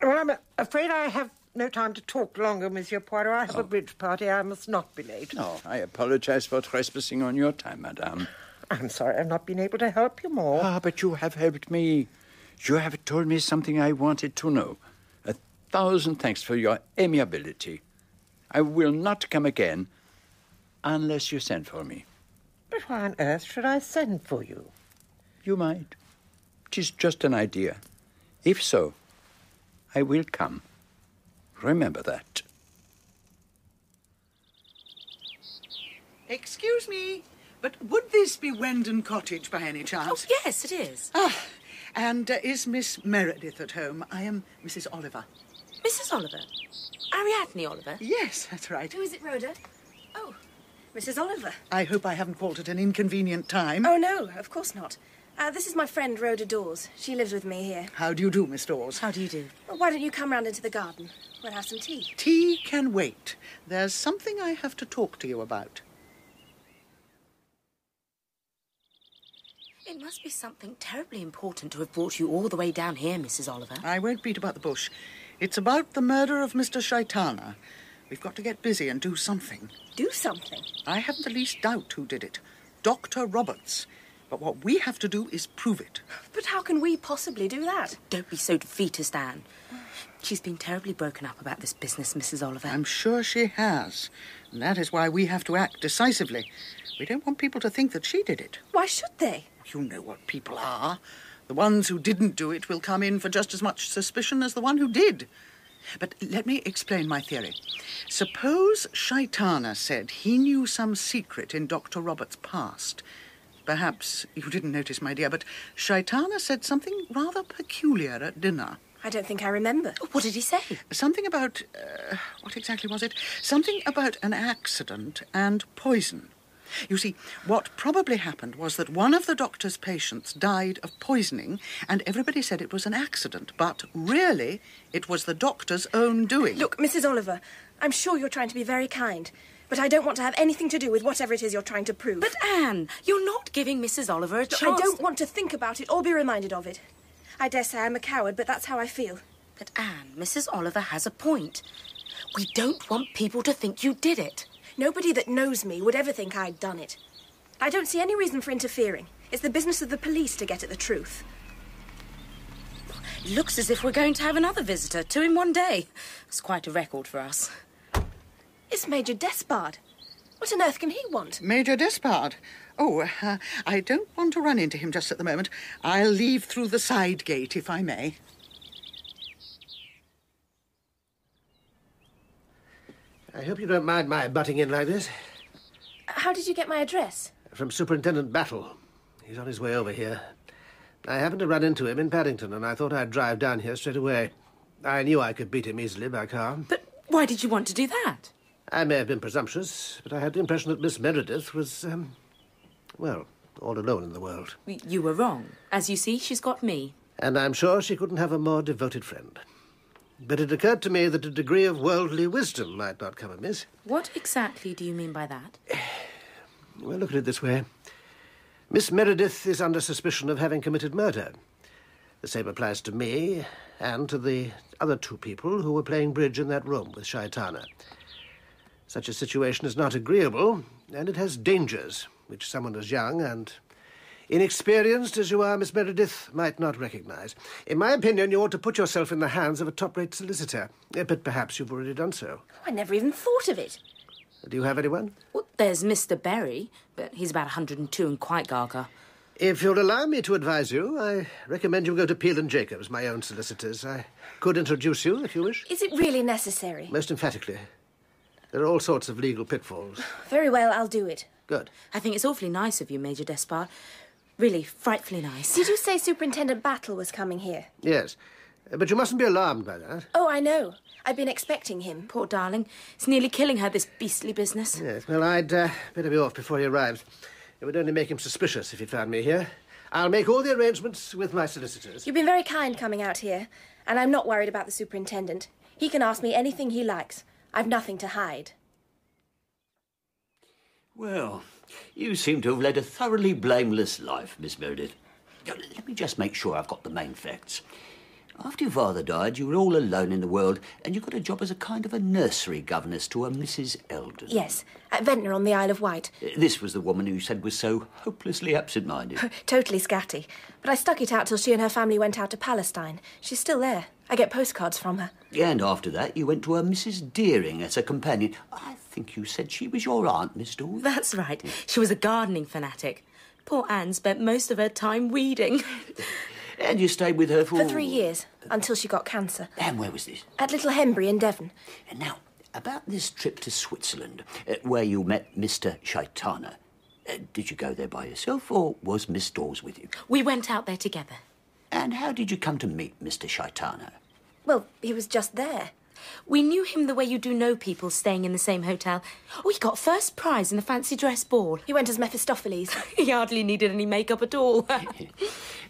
Well, I'm afraid I have no time to talk longer, Monsieur Poirot. I have oh. a bridge party. I must not be late. No, I apologize for trespassing on your time, Madame. I'm sorry I've not been able to help you more. Ah, but you have helped me. You have told me something I wanted to know. A thousand thanks for your amiability. I will not come again unless you send for me. But why on earth should I send for you? You might. Tis just an idea. If so, I will come. Remember that. Excuse me, but would this be Wendon Cottage by any chance? Oh, yes, it is. Ah, and uh, is Miss Meredith at home? I am Mrs. Oliver. Mrs. Oliver? Ariadne Oliver? Yes, that's right. Who is it, Rhoda? Oh, Mrs. Oliver. I hope I haven't called at an inconvenient time. Oh, no, of course not. Uh, this is my friend Rhoda Dawes. She lives with me here. How do you do, Miss Dawes? How do you do? Well, why don't you come round into the garden? We'll have some tea. Tea can wait. There's something I have to talk to you about. It must be something terribly important to have brought you all the way down here, Mrs. Oliver. I won't beat about the bush. It's about the murder of Mr. Shaitana. We've got to get busy and do something. Do something? I haven't the least doubt who did it. Dr. Roberts. But what we have to do is prove it. But how can we possibly do that? Don't be so defeatist, Anne. She's been terribly broken up about this business, Mrs. Oliver. I'm sure she has. And that is why we have to act decisively. We don't want people to think that she did it. Why should they? You know what people are. The ones who didn't do it will come in for just as much suspicion as the one who did. But let me explain my theory. Suppose Shaitana said he knew some secret in Dr. Roberts' past Perhaps you didn't notice, my dear, but Shaitana said something rather peculiar at dinner. I don't think I remember. What did he say? Something about. Uh, what exactly was it? Something about an accident and poison. You see, what probably happened was that one of the doctor's patients died of poisoning, and everybody said it was an accident, but really, it was the doctor's own doing. Look, Mrs. Oliver, I'm sure you're trying to be very kind. But I don't want to have anything to do with whatever it is you're trying to prove. But, Anne, you're not giving Mrs. Oliver a Look, chance. I don't want to think about it or be reminded of it. I dare say I'm a coward, but that's how I feel. But, Anne, Mrs. Oliver has a point. We don't want people to think you did it. Nobody that knows me would ever think I'd done it. I don't see any reason for interfering. It's the business of the police to get at the truth. Looks as if we're going to have another visitor, two in one day. It's quite a record for us. It's Major Despard. What on earth can he want? Major Despard? Oh, uh, I don't want to run into him just at the moment. I'll leave through the side gate, if I may. I hope you don't mind my butting in like this. How did you get my address? From Superintendent Battle. He's on his way over here. I happened to run into him in Paddington, and I thought I'd drive down here straight away. I knew I could beat him easily by car. But why did you want to do that? I may have been presumptuous, but I had the impression that Miss Meredith was, um, well, all alone in the world. You were wrong. As you see, she's got me. And I'm sure she couldn't have a more devoted friend. But it occurred to me that a degree of worldly wisdom might not come amiss. What exactly do you mean by that? *sighs* Well, look at it this way. Miss Meredith is under suspicion of having committed murder. The same applies to me and to the other two people who were playing bridge in that room with Shaitana. Such a situation is not agreeable, and it has dangers, which someone as young and inexperienced as you are, Miss Meredith, might not recognize. In my opinion, you ought to put yourself in the hands of a top-rate solicitor. Eh, But perhaps you've already done so. I never even thought of it. Do you have anyone? Well, there's Mr. Berry, but he's about 102 and quite gaga. If you'll allow me to advise you, I recommend you go to Peel and Jacobs, my own solicitors. I could introduce you if you wish. Is it really necessary? Most emphatically. There are all sorts of legal pitfalls. *sighs* Very well, I'll do it. Good. I think it's awfully nice of you, Major Despard. Really, frightfully nice. Did you say Superintendent Battle was coming here? Yes. But you mustn't be alarmed by that. Oh, I know. I've been expecting him. Poor darling. It's nearly killing her, this beastly business. Yes, well, I'd uh, better be off before he arrives. It would only make him suspicious if he found me here. I'll make all the arrangements with my solicitors. You've been very kind coming out here, and I'm not worried about the superintendent. He can ask me anything he likes. I've nothing to hide. Well, you seem to have led a thoroughly blameless life, Miss Meredith. Let me just make sure I've got the main facts. After your father died, you were all alone in the world, and you got a job as a kind of a nursery governess to a Mrs. Eldon. Yes, at Ventnor on the Isle of Wight. Uh, This was the woman who you said was so hopelessly absent-minded. *laughs* Totally scatty. But I stuck it out till she and her family went out to Palestine. She's still there. I get postcards from her. and after that, you went to a Mrs. Deering as a companion. I think you said she was your aunt, Miss Dawes. That's right. She was a gardening fanatic. Poor Anne spent most of her time weeding. *laughs* And you stayed with her for... For three years, until she got cancer. And where was this? At Little Hembury in Devon. And now, about this trip to Switzerland, uh, where you met Mr. Shaitana. Uh, did you go there by yourself, or was Miss Dawes with you? We went out there together. And how did you come to meet Mr. Shaitana? Well, he was just there. We knew him the way you do know people staying in the same hotel. Oh, he got first prize in the fancy dress ball. He went as Mephistopheles. *laughs* he hardly needed any makeup at all. *laughs* *laughs*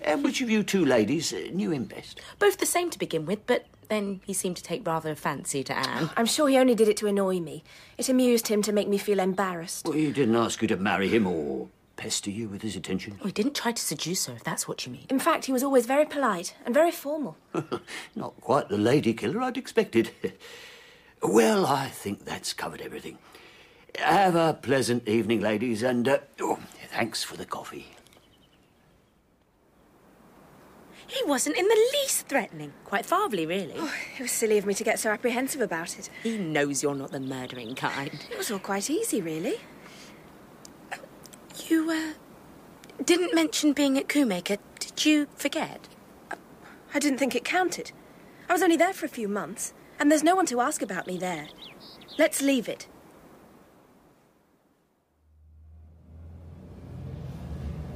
And which of you two ladies uh, knew him best? Both the same to begin with, but then he seemed to take rather a fancy to Anne. I'm sure he only did it to annoy me. It amused him to make me feel embarrassed. Well, he didn't ask you to marry him or pester you with his attention. Oh, he didn't try to seduce her, if that's what you mean. In fact, he was always very polite and very formal. *laughs* Not quite the lady killer I'd expected. *laughs* well, I think that's covered everything. Have a pleasant evening, ladies, and uh, oh, thanks for the coffee. He wasn't in the least threatening. Quite fatherly, really. It was silly of me to get so apprehensive about it. He knows you're not the murdering kind. It was all quite easy, really. You, uh, didn't mention being at Combeacre. Did you forget? I didn't think it counted. I was only there for a few months, and there's no one to ask about me there. Let's leave it.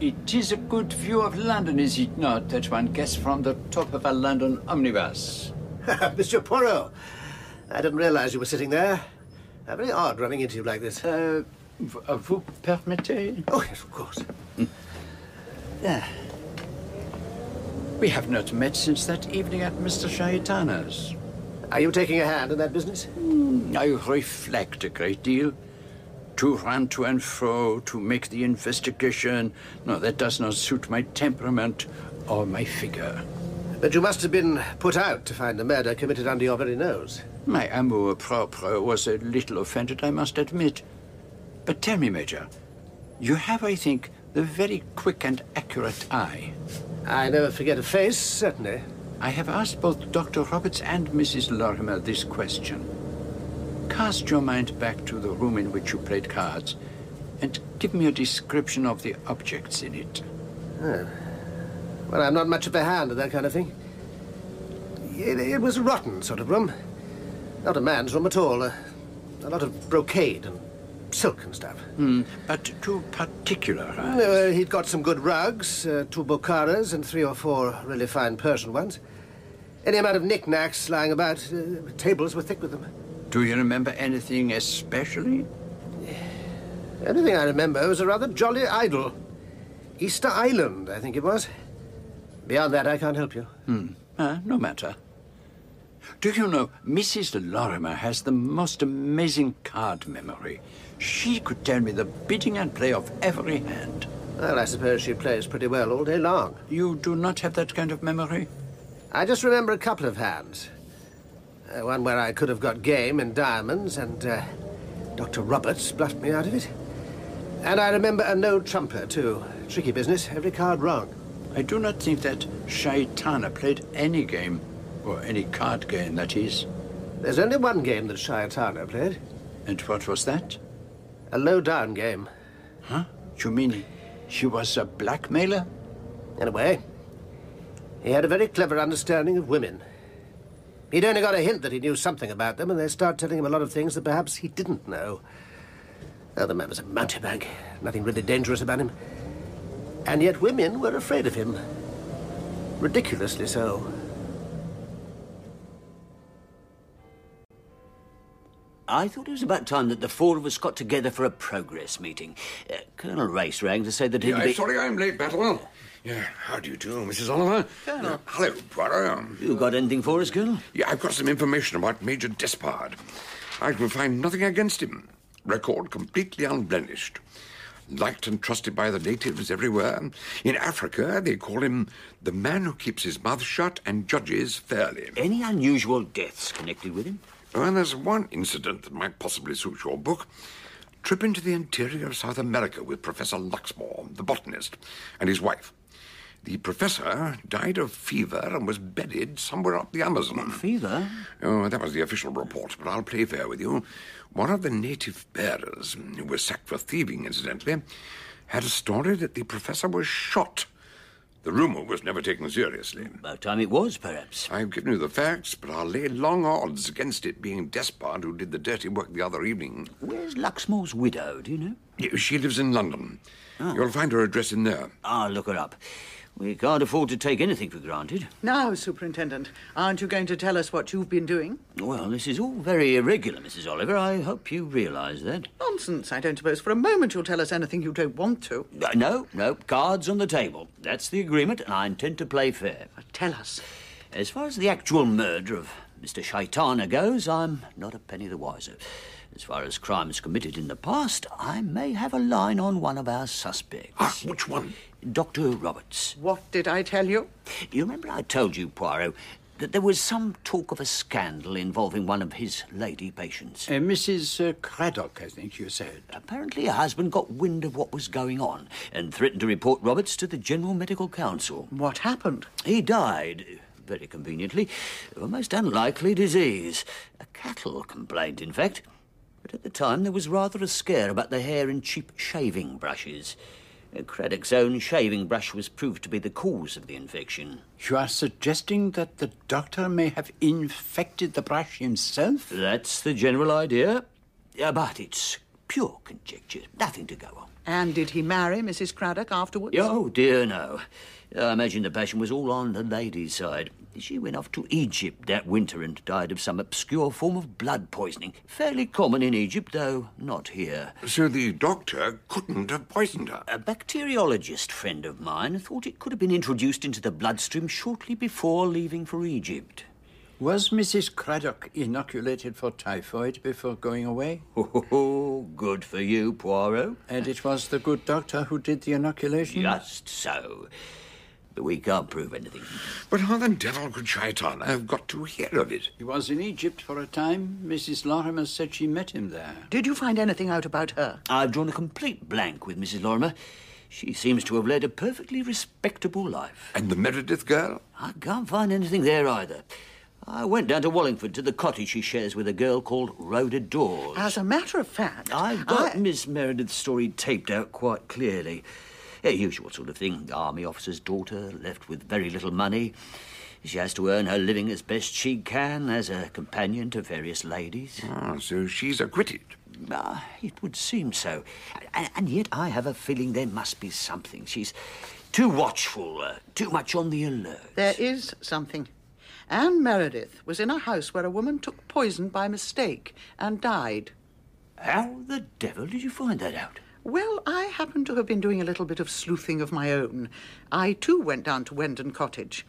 It is a good view of London, is it not, that one gets from the top of a London omnibus? *laughs* Monsieur Poirot, I didn't realize you were sitting there. How very odd running into you like this. Uh, vous permettez? Oh, yes, of course. Hmm. Yeah. We have not met since that evening at Mr. Shaitana's. Are you taking a hand in that business? Hmm, I reflect a great deal. To run to and fro, to make the investigation. No, that does not suit my temperament or my figure. But you must have been put out to find the murder committed under your very nose. My amour propre was a little offended, I must admit. But tell me, Major, you have, I think, the very quick and accurate eye. I never forget a face, certainly. I have asked both Dr. Roberts and Mrs. Lorimer this question. Cast your mind back to the room in which you played cards and give me a description of the objects in it. Oh. Well, I'm not much of a hand at that kind of thing. It, it was a rotten sort of room. Not a man's room at all. A, a lot of brocade and silk and stuff. Hmm, but to particularize. No, he'd got some good rugs, uh, two Bokharas, and three or four really fine Persian ones. Any amount of knickknacks lying about. Uh, tables were thick with them. Do you remember anything especially? *sighs* Anything I remember was a rather jolly idol. Easter Island, I think it was. Beyond that, I can't help you. Hmm. Uh, no matter. Do you know, Mrs. Lorimer has the most amazing card memory. She could tell me the bidding and play of every hand. Well, I suppose she plays pretty well all day long. You do not have that kind of memory? I just remember a couple of hands. Uh, one where I could have got game in diamonds, and uh, Dr. Roberts bluffed me out of it. And I remember a no trumper, too. Tricky business, every card wrong. I do not think that Shaitana played any game, or any card game, that is. There's only one game that Shaitana played. And what was that? A low-down game. Huh? You mean she was a blackmailer? In a way. He had a very clever understanding of women. He'd only got a hint that he knew something about them, and they start telling him a lot of things that perhaps he didn't know. Oh, the man was a mountebank. Nothing really dangerous about him. And yet women were afraid of him. Ridiculously so. I thought it was about time that the four of us got together for a progress meeting. Uh, Colonel Race rang to say that he'd Yeah, be... sorry I'm late, Battle. Yeah, how do you do, Mrs. Oliver? Colonel. Uh, hello, Poirot. You got anything for us, Colonel? Yeah, I've got some information about Major Despard. I can find nothing against him. Record completely unblemished. Liked and trusted by the natives everywhere. In Africa, they call him the man who keeps his mouth shut and judges fairly. Any unusual deaths connected with him? Oh, well, there's one incident that might possibly suit your book. Trip into the interior of South America with Professor Luxmore, the botanist, and his wife. The professor died of fever and was buried somewhere up the Amazon. Fever? Oh, that was the official report, but I'll play fair with you. One of the native bearers, who was sacked for thieving, incidentally, had a story that the professor was shot. The rumor was never taken seriously. About time it was, perhaps. I've given you the facts, but I'll lay long odds against it being Despard who did the dirty work the other evening. Where's Luxmore's widow, do you know? She lives in London. Ah. You'll find her address in there. I'll look her up. We can't afford to take anything for granted. Now, Superintendent, aren't you going to tell us what you've been doing? Well, this is all very irregular, Mrs. Oliver. I hope you realise that. Nonsense. I don't suppose for a moment you'll tell us anything you don't want to. Uh, no, no, cards on the table. That's the agreement, and I intend to play fair. Tell us. As far as the actual murder of Mr. Shaitana goes, I'm not a penny the wiser. As far as crimes committed in the past, I may have a line on one of our suspects. Ah, which one? Dr. Roberts. What did I tell you? You remember I told you, Poirot, that there was some talk of a scandal involving one of his lady patients. Uh, Mrs. Uh, Craddock, I think you said. Apparently, her husband got wind of what was going on and threatened to report Roberts to the General Medical Council. What happened? He died, very conveniently, of a most unlikely disease. A cattle complaint, in fact. But at the time, there was rather a scare about the hair in cheap shaving brushes. Craddock's own shaving brush was proved to be the cause of the infection. You are suggesting that the doctor may have infected the brush himself? That's the general idea. Uh, but it's pure conjecture, nothing to go on. And did he marry Mrs. Craddock afterwards? Oh, dear, no. I imagine the passion was all on the lady's side. She went off to Egypt that winter and died of some obscure form of blood poisoning. Fairly common in Egypt, though not here. So the doctor couldn't have poisoned her. A bacteriologist friend of mine thought it could have been introduced into the bloodstream shortly before leaving for Egypt. Was Mrs. Craddock inoculated for typhoid before going away? *laughs* Oh, good for you, Poirot. And it was the good doctor who did the inoculation? Just so. But we can't prove anything. But how the devil could Shaitana have got to hear of it? He was in Egypt for a time. Mrs. Lorimer said she met him there. Did you find anything out about her? I've drawn a complete blank with Mrs. Lorimer. She seems to have led a perfectly respectable life. And the Meredith girl? I can't find anything there either. I went down to Wallingford to the cottage she shares with a girl called Rhoda Dawes. As a matter of fact, I've got I- Miss Meredith's story taped out quite clearly. A usual sort of thing. Army officer's daughter, left with very little money. She has to earn her living as best she can as a companion to various ladies. Ah, so she's acquitted. Ah, it would seem so. And, and yet I have a feeling there must be something. She's too watchful, uh, too much on the alert. There is something. Anne Meredith was in a house where a woman took poison by mistake and died. How the devil did you find that out? Well, I happen to have been doing a little bit of sleuthing of my own. I too went down to Wendon Cottage.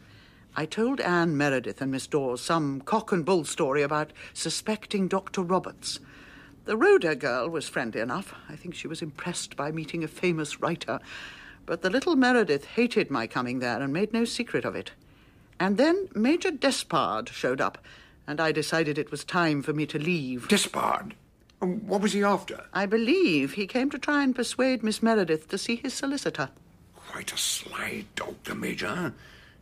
I told Anne Meredith and Miss Dawes some cock and bull story about suspecting Dr. Roberts. The Rhoda girl was friendly enough. I think she was impressed by meeting a famous writer. But the little Meredith hated my coming there and made no secret of it. And then Major Despard showed up, and I decided it was time for me to leave. Despard? And What was he after? I believe he came to try and persuade Miss Meredith to see his solicitor. Quite a sly dog, the Major.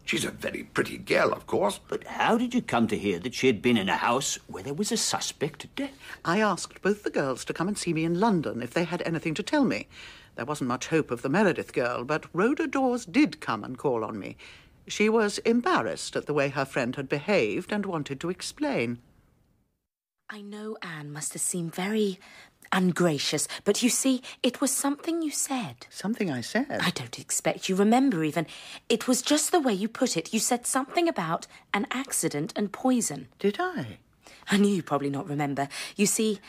She's a very pretty girl, of course. But how did you come to hear that she had been in a house where there was a suspect of death? I asked both the girls to come and see me in London if they had anything to tell me. There wasn't much hope of the Meredith girl, but Rhoda Dawes did come and call on me. She was embarrassed at the way her friend had behaved and wanted to explain. I know Anne must have seemed very ungracious, but you see, it was something you said. Something I said? I don't expect you remember even. It was just the way you put it. You said something about an accident and poison. Did I? I knew you'd probably not remember. You see,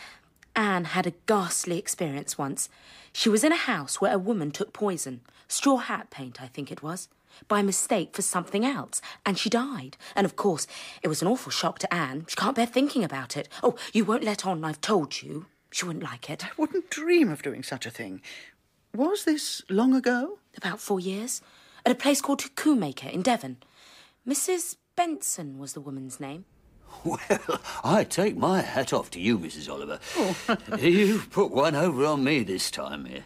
Anne had a ghastly experience once. She was in a house where a woman took poison, straw hat paint, I think it was, by mistake for something else, and she died. And of course, it was an awful shock to Anne. She can't bear thinking about it. Oh, you won't let on I've told you. She wouldn't like it. I wouldn't dream of doing such a thing. Was this long ago? About four years. At a place called Combeacre in Devon. Mrs. Benson was the woman's name. *laughs* Well, I take my hat off to you, Mrs. Oliver. Oh. *laughs* You've put one over on me this time. Yes.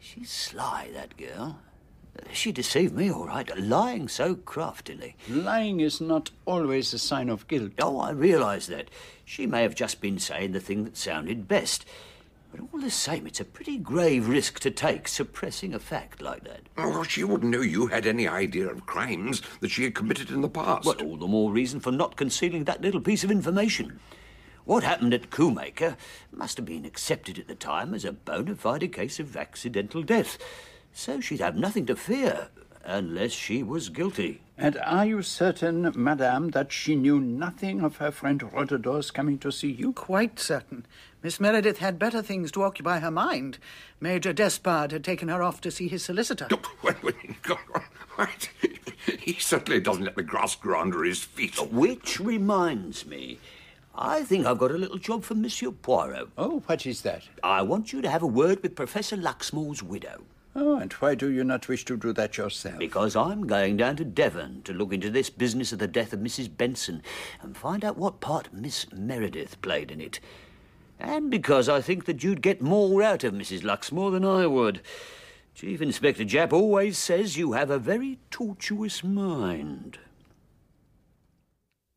She's sly, that girl. She deceived me, all right, lying so craftily. Lying is not always a sign of guilt. Oh, I realise that. She may have just been saying the thing that sounded best. But all the same, it's a pretty grave risk to take, suppressing a fact like that. Oh, she wouldn't know you had any idea of crimes that she had committed in the past. But all the more reason for not concealing that little piece of information. What happened at Combeacre must have been accepted at the time as a bona fide case of accidental death. So she'd have nothing to fear, unless she was guilty. And are you certain, madame, that she knew nothing of her friend Rhoda Dawes coming to see you? Quite certain. Miss Meredith had better things to occupy her mind. Major Despard had taken her off to see his solicitor. Right. *laughs* He certainly doesn't let the grass grow under his feet. Which reminds me, I think I've got a little job for Monsieur Poirot. Oh, what is that? I want you to have a word with Professor Luxmore's widow. Oh, and why do you not wish to do that yourself? Because I'm going down to Devon to look into this business of the death of Mrs. Benson and find out what part Miss Meredith played in it. And because I think that you'd get more out of Mrs. Luxmore than I would. Chief Inspector Japp always says you have a very tortuous mind.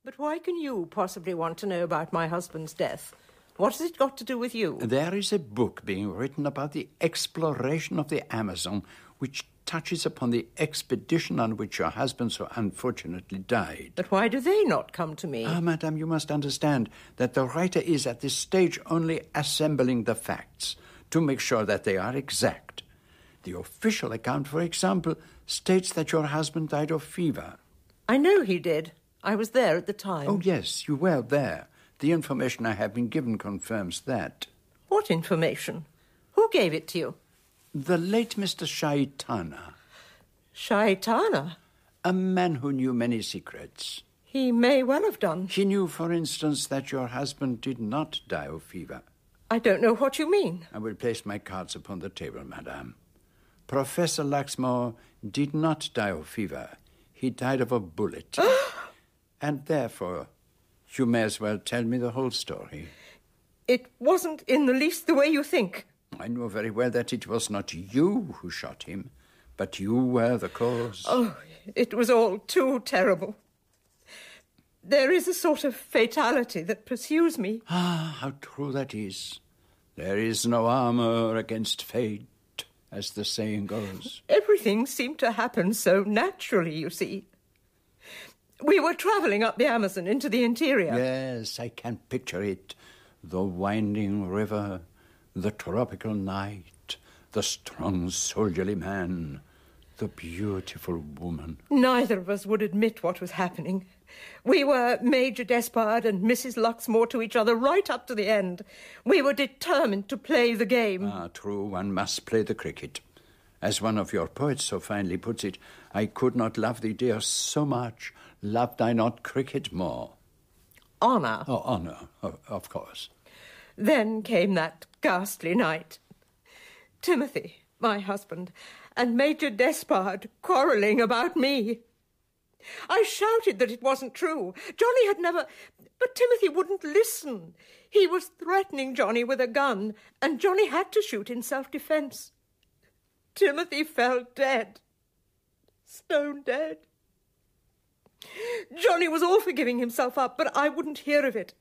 But why can you possibly want to know about my husband's death? What has it got to do with you? There is a book being written about the exploration of the Amazon, which touches upon the expedition on which your husband so unfortunately died. But why do they not come to me? Ah, madame, you must understand that the writer is at this stage only assembling the facts to make sure that they are exact. The official account, for example, states that your husband died of fever. I know he did. I was there at the time. Oh, yes, you were there. The information I have been given confirms that. What information? Who gave it to you? The late Mr. Shaitana. Shaitana? A man who knew many secrets. He may well have done. He knew, for instance, that your husband did not die of fever. I don't know what you mean. I will place my cards upon the table, madame. Professor Luxmore did not die of fever. He died of a bullet. *gasps* and therefore, you may as well tell me the whole story. It wasn't in the least the way you think. I know very well that it was not you who shot him, but you were the cause. Oh, it was all too terrible. There is a sort of fatality that pursues me. Ah, how true that is. There is no armor against fate, as the saying goes. Everything seemed to happen so naturally, you see. We were travelling up the Amazon into the interior. Yes, I can picture it. The winding river, the tropical night, the strong soldierly man, the beautiful woman. Neither of us would admit what was happening. We were Major Despard and Mrs. Luxmore to each other right up to the end. We were determined to play the game. Ah, true, one must play the cricket. As one of your poets so finely puts it, I could not love thee, dear, so much. Loved I not cricket more? Honour. Oh, honour, of, of course. Then came that ghastly night. Timothy, my husband, and Major Despard quarrelling about me. I shouted that it wasn't true. Johnny had never. But Timothy wouldn't listen. He was threatening Johnny with a gun, and Johnny had to shoot in self defense. Timothy fell dead. Stone dead. Johnny was all for giving himself up, but I wouldn't hear of it.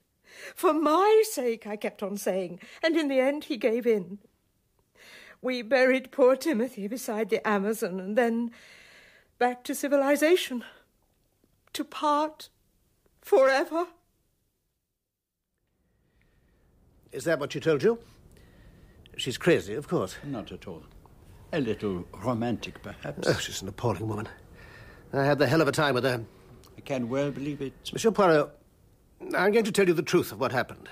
For my sake, I kept on saying, and in the end he gave in. We buried poor Timothy beside the Amazon, and then back to civilization. To part forever. Is that what she told you? She's crazy, of course. Not at all. A little romantic, perhaps. Oh, she's an appalling woman. I had the hell of a time with her. I can well believe it. Monsieur Poirot, I'm going to tell you the truth of what happened.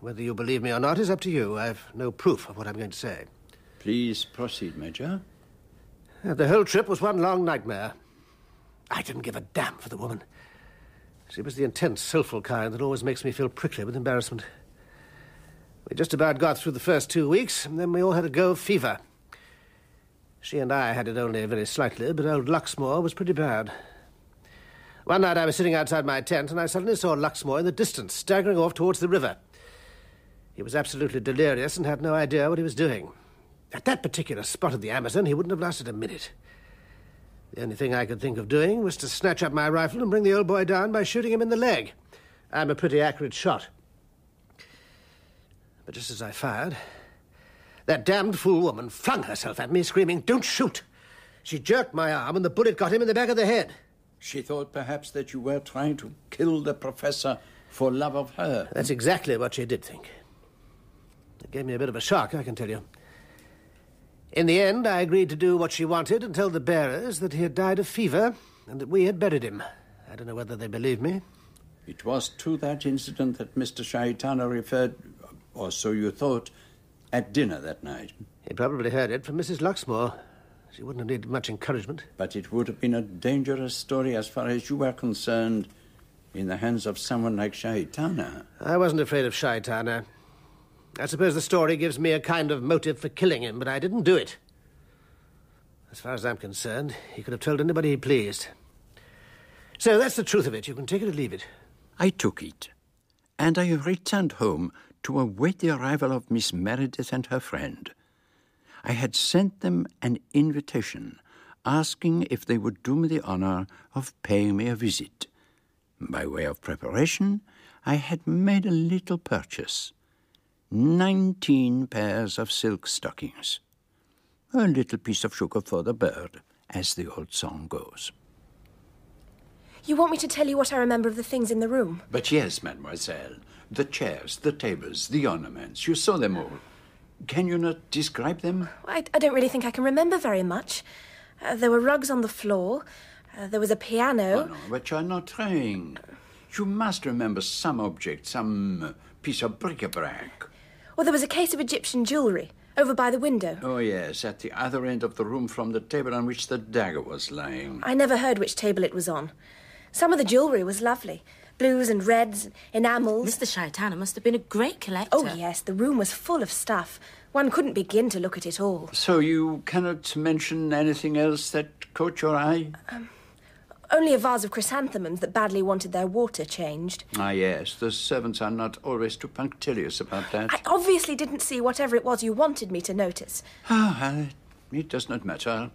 Whether you believe me or not is up to you. I've no proof of what I'm going to say. Please proceed, Major. Uh, The whole trip was one long nightmare. I didn't give a damn for the woman. She was the intense, soulful kind that always makes me feel prickly with embarrassment. We just about got through the first two weeks, and then we all had a go of fever. She and I had it only very slightly, but old Luxmore was pretty bad. One night I was sitting outside my tent, and I suddenly saw Luxmore in the distance, staggering off towards the river. He was absolutely delirious and had no idea what he was doing. At that particular spot of the Amazon, he wouldn't have lasted a minute. The only thing I could think of doing was to snatch up my rifle and bring the old boy down by shooting him in the leg. I'm a pretty accurate shot. But just as I fired, that damned fool woman flung herself at me, screaming, Don't shoot! She jerked my arm, and the bullet got him in the back of the head. She thought perhaps that you were trying to kill the professor for love of her. That's exactly what she did think. It gave me a bit of a shock, I can tell you. In the end, I agreed to do what she wanted and tell the bearers that he had died of fever and that we had buried him. I don't know whether they believed me. It was to that incident that Mr. Shaitana referred, or so you thought, at dinner that night. He probably heard it from Mrs. Luxmore. She wouldn't have needed much encouragement. But it would have been a dangerous story as far as you were concerned in the hands of someone like Shaitana. I wasn't afraid of Shaitana. I suppose the story gives me a kind of motive for killing him, but I didn't do it. As far as I'm concerned, he could have told anybody he pleased. So that's the truth of it. You can take it or leave it. I took it, and I returned home to await the arrival of Miss Meredith and her friend. I had sent them an invitation asking if they would do me the honor of paying me a visit. By way of preparation, I had made a little purchase nineteen pairs of silk stockings. A little piece of sugar for the bird, as the old song goes. You want me to tell you what I remember of the things in the room? But yes, mademoiselle, the chairs, the tables, the ornaments, you saw them all. Can you not describe them? I, I don't really think I can remember very much. Uh, there were rugs on the floor. Uh, there was a piano. Oh, no, but you're not trying. You must remember some object, some uh, piece of bric-a-brac. Well, there was a case of Egyptian jewellery over by the window. Oh, yes, at the other end of the room from the table on which the dagger was lying. I never heard which table it was on. Some of the jewellery was lovely. Blues and reds, enamels. Mr. Shaitana must have been a great collector. Oh, yes, the room was full of stuff. One couldn't begin to look at it all. So you cannot mention anything else that caught your eye? Only a vase of chrysanthemums that badly wanted their water changed. Ah, yes, the servants are not always too punctilious about that. I obviously didn't see whatever it was you wanted me to notice. Ah, well, it does not matter.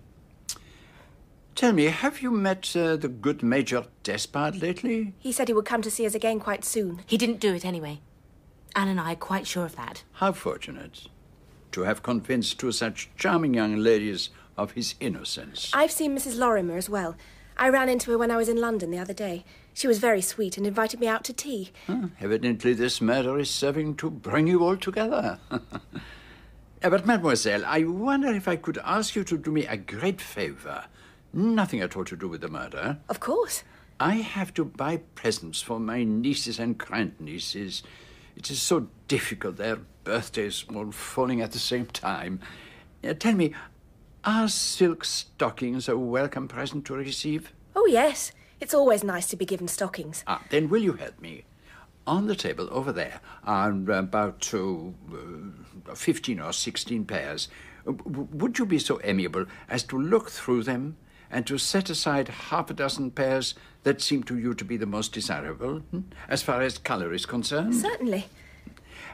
Tell me, have you met uh, the good Major Despard lately? He said he would come to see us again quite soon. He didn't do it anyway. Anne and I are quite sure of that. How fortunate to have convinced two such charming young ladies of his innocence. I've seen Mrs. Lorimer as well. I ran into her when I was in London the other day. She was very sweet and invited me out to tea. Huh, evidently, this murder is serving to bring you all together. Uh, *laughs* but, mademoiselle, I wonder if I could ask you to do me a great favor. Nothing at all to do with the murder. Of course. I have to buy presents for my nieces and grandnieces. It is so difficult, their birthdays all falling at the same time. Uh, tell me, are silk stockings a welcome present to receive? Oh, yes. It's always nice to be given stockings. Ah, then will you help me? On the table over there are about uh, uh, 15 or 16 pairs. Would you be so amiable as to look through them and to set aside half a dozen pairs that seem to you to be the most desirable, hmm, as far as colour is concerned? Certainly.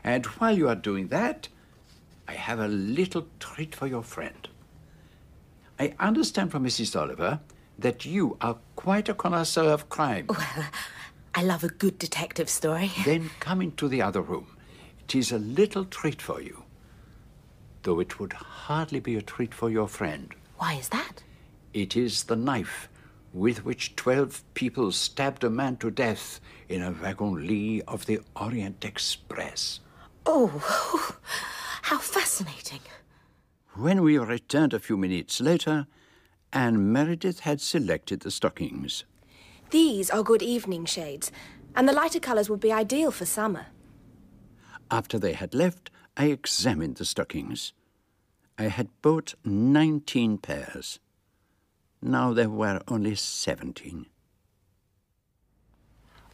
And while you are doing that, I have a little treat for your friend. I understand from Mrs. Oliver that you are quite a connoisseur of crime. Well, I love a good detective story. *laughs* Then come into the other room. It is a little treat for you. Though it would hardly be a treat for your friend. Why is that? It is the knife with which twelve people stabbed a man to death in a wagon-lit of the Orient Express. Oh, *laughs* how fascinating. When we returned a few minutes later, Anne Meredith had selected the stockings. These are good evening shades, and the lighter colours would be ideal for summer. After they had left, I examined the stockings. I had bought 19 pairs. Now there were only 17.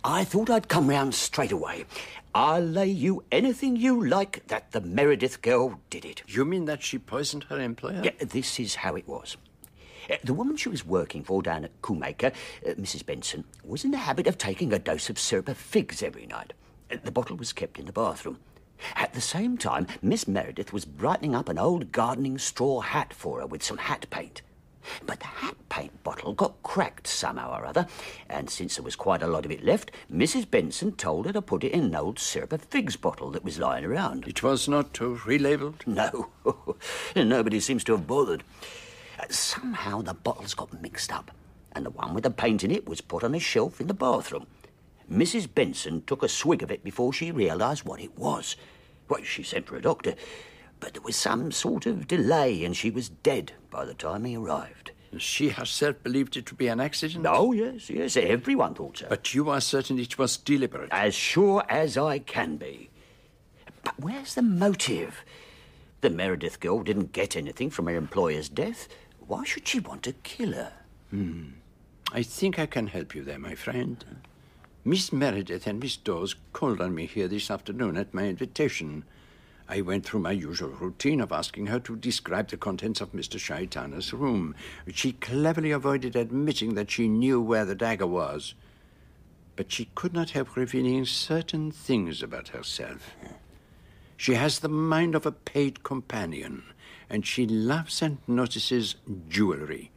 I thought I'd come round straight away. I'll lay you anything you like that the Meredith girl did it. You mean that she poisoned her employer? Yeah, this is how it was. Uh, The woman she was working for down at Combeacre, uh, Mrs. Benson, was in the habit of taking a dose of syrup of figs every night. Uh, The bottle was kept in the bathroom. At the same time, Miss Meredith was brightening up an old gardening straw hat for her with some hat paint. But the hat paint bottle got cracked somehow or other, and since there was quite a lot of it left, Mrs. Benson told her to put it in an old syrup of figs bottle that was lying around. It was not uh, relabeled? No, *laughs* nobody seems to have bothered. Uh, Somehow the bottles got mixed up, and the one with the paint in it was put on a shelf in the bathroom. Mrs. Benson took a swig of it before she realised what it was. Well, she sent for a doctor, but there was some sort of delay, and she was dead by the time he arrived. She herself believed it to be an accident? Oh, yes, yes, everyone thought so. But you are certain it was deliberate? As sure as I can be. But where's the motive? The Meredith girl didn't get anything from her employer's death. Why should she want to kill her? Hmm. I think I can help you there, my friend. Miss Meredith and Miss Dawes called on me here this afternoon at my invitation. I went through my usual routine of asking her to describe the contents of Mr. Shaitana's room. She cleverly avoided admitting that she knew where the dagger was. But she could not help revealing certain things about herself. She has the mind of a paid companion, and she loves and notices jewelry.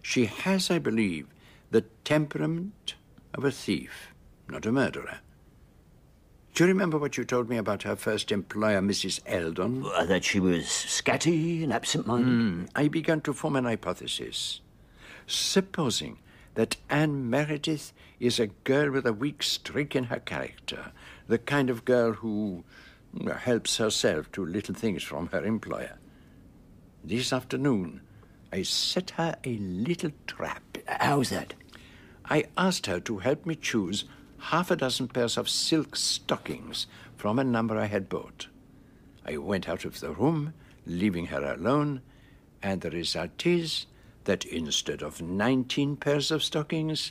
She has, I believe, the temperament of a thief, not a murderer. Do you remember what you told me about her first employer, Mrs. Eldon? Uh, that she was scatty and absent-minded. Hmm, I began to form an hypothesis. Supposing that Anne Meredith is a girl with a weak streak in her character, the kind of girl who uh, helps herself to little things from her employer. This afternoon, I set her a little trap. How's that? I asked her to help me choose half a dozen pairs of silk stockings from a number I had bought. I went out of the room, leaving her alone, and the result is that instead of 19 pairs of stockings,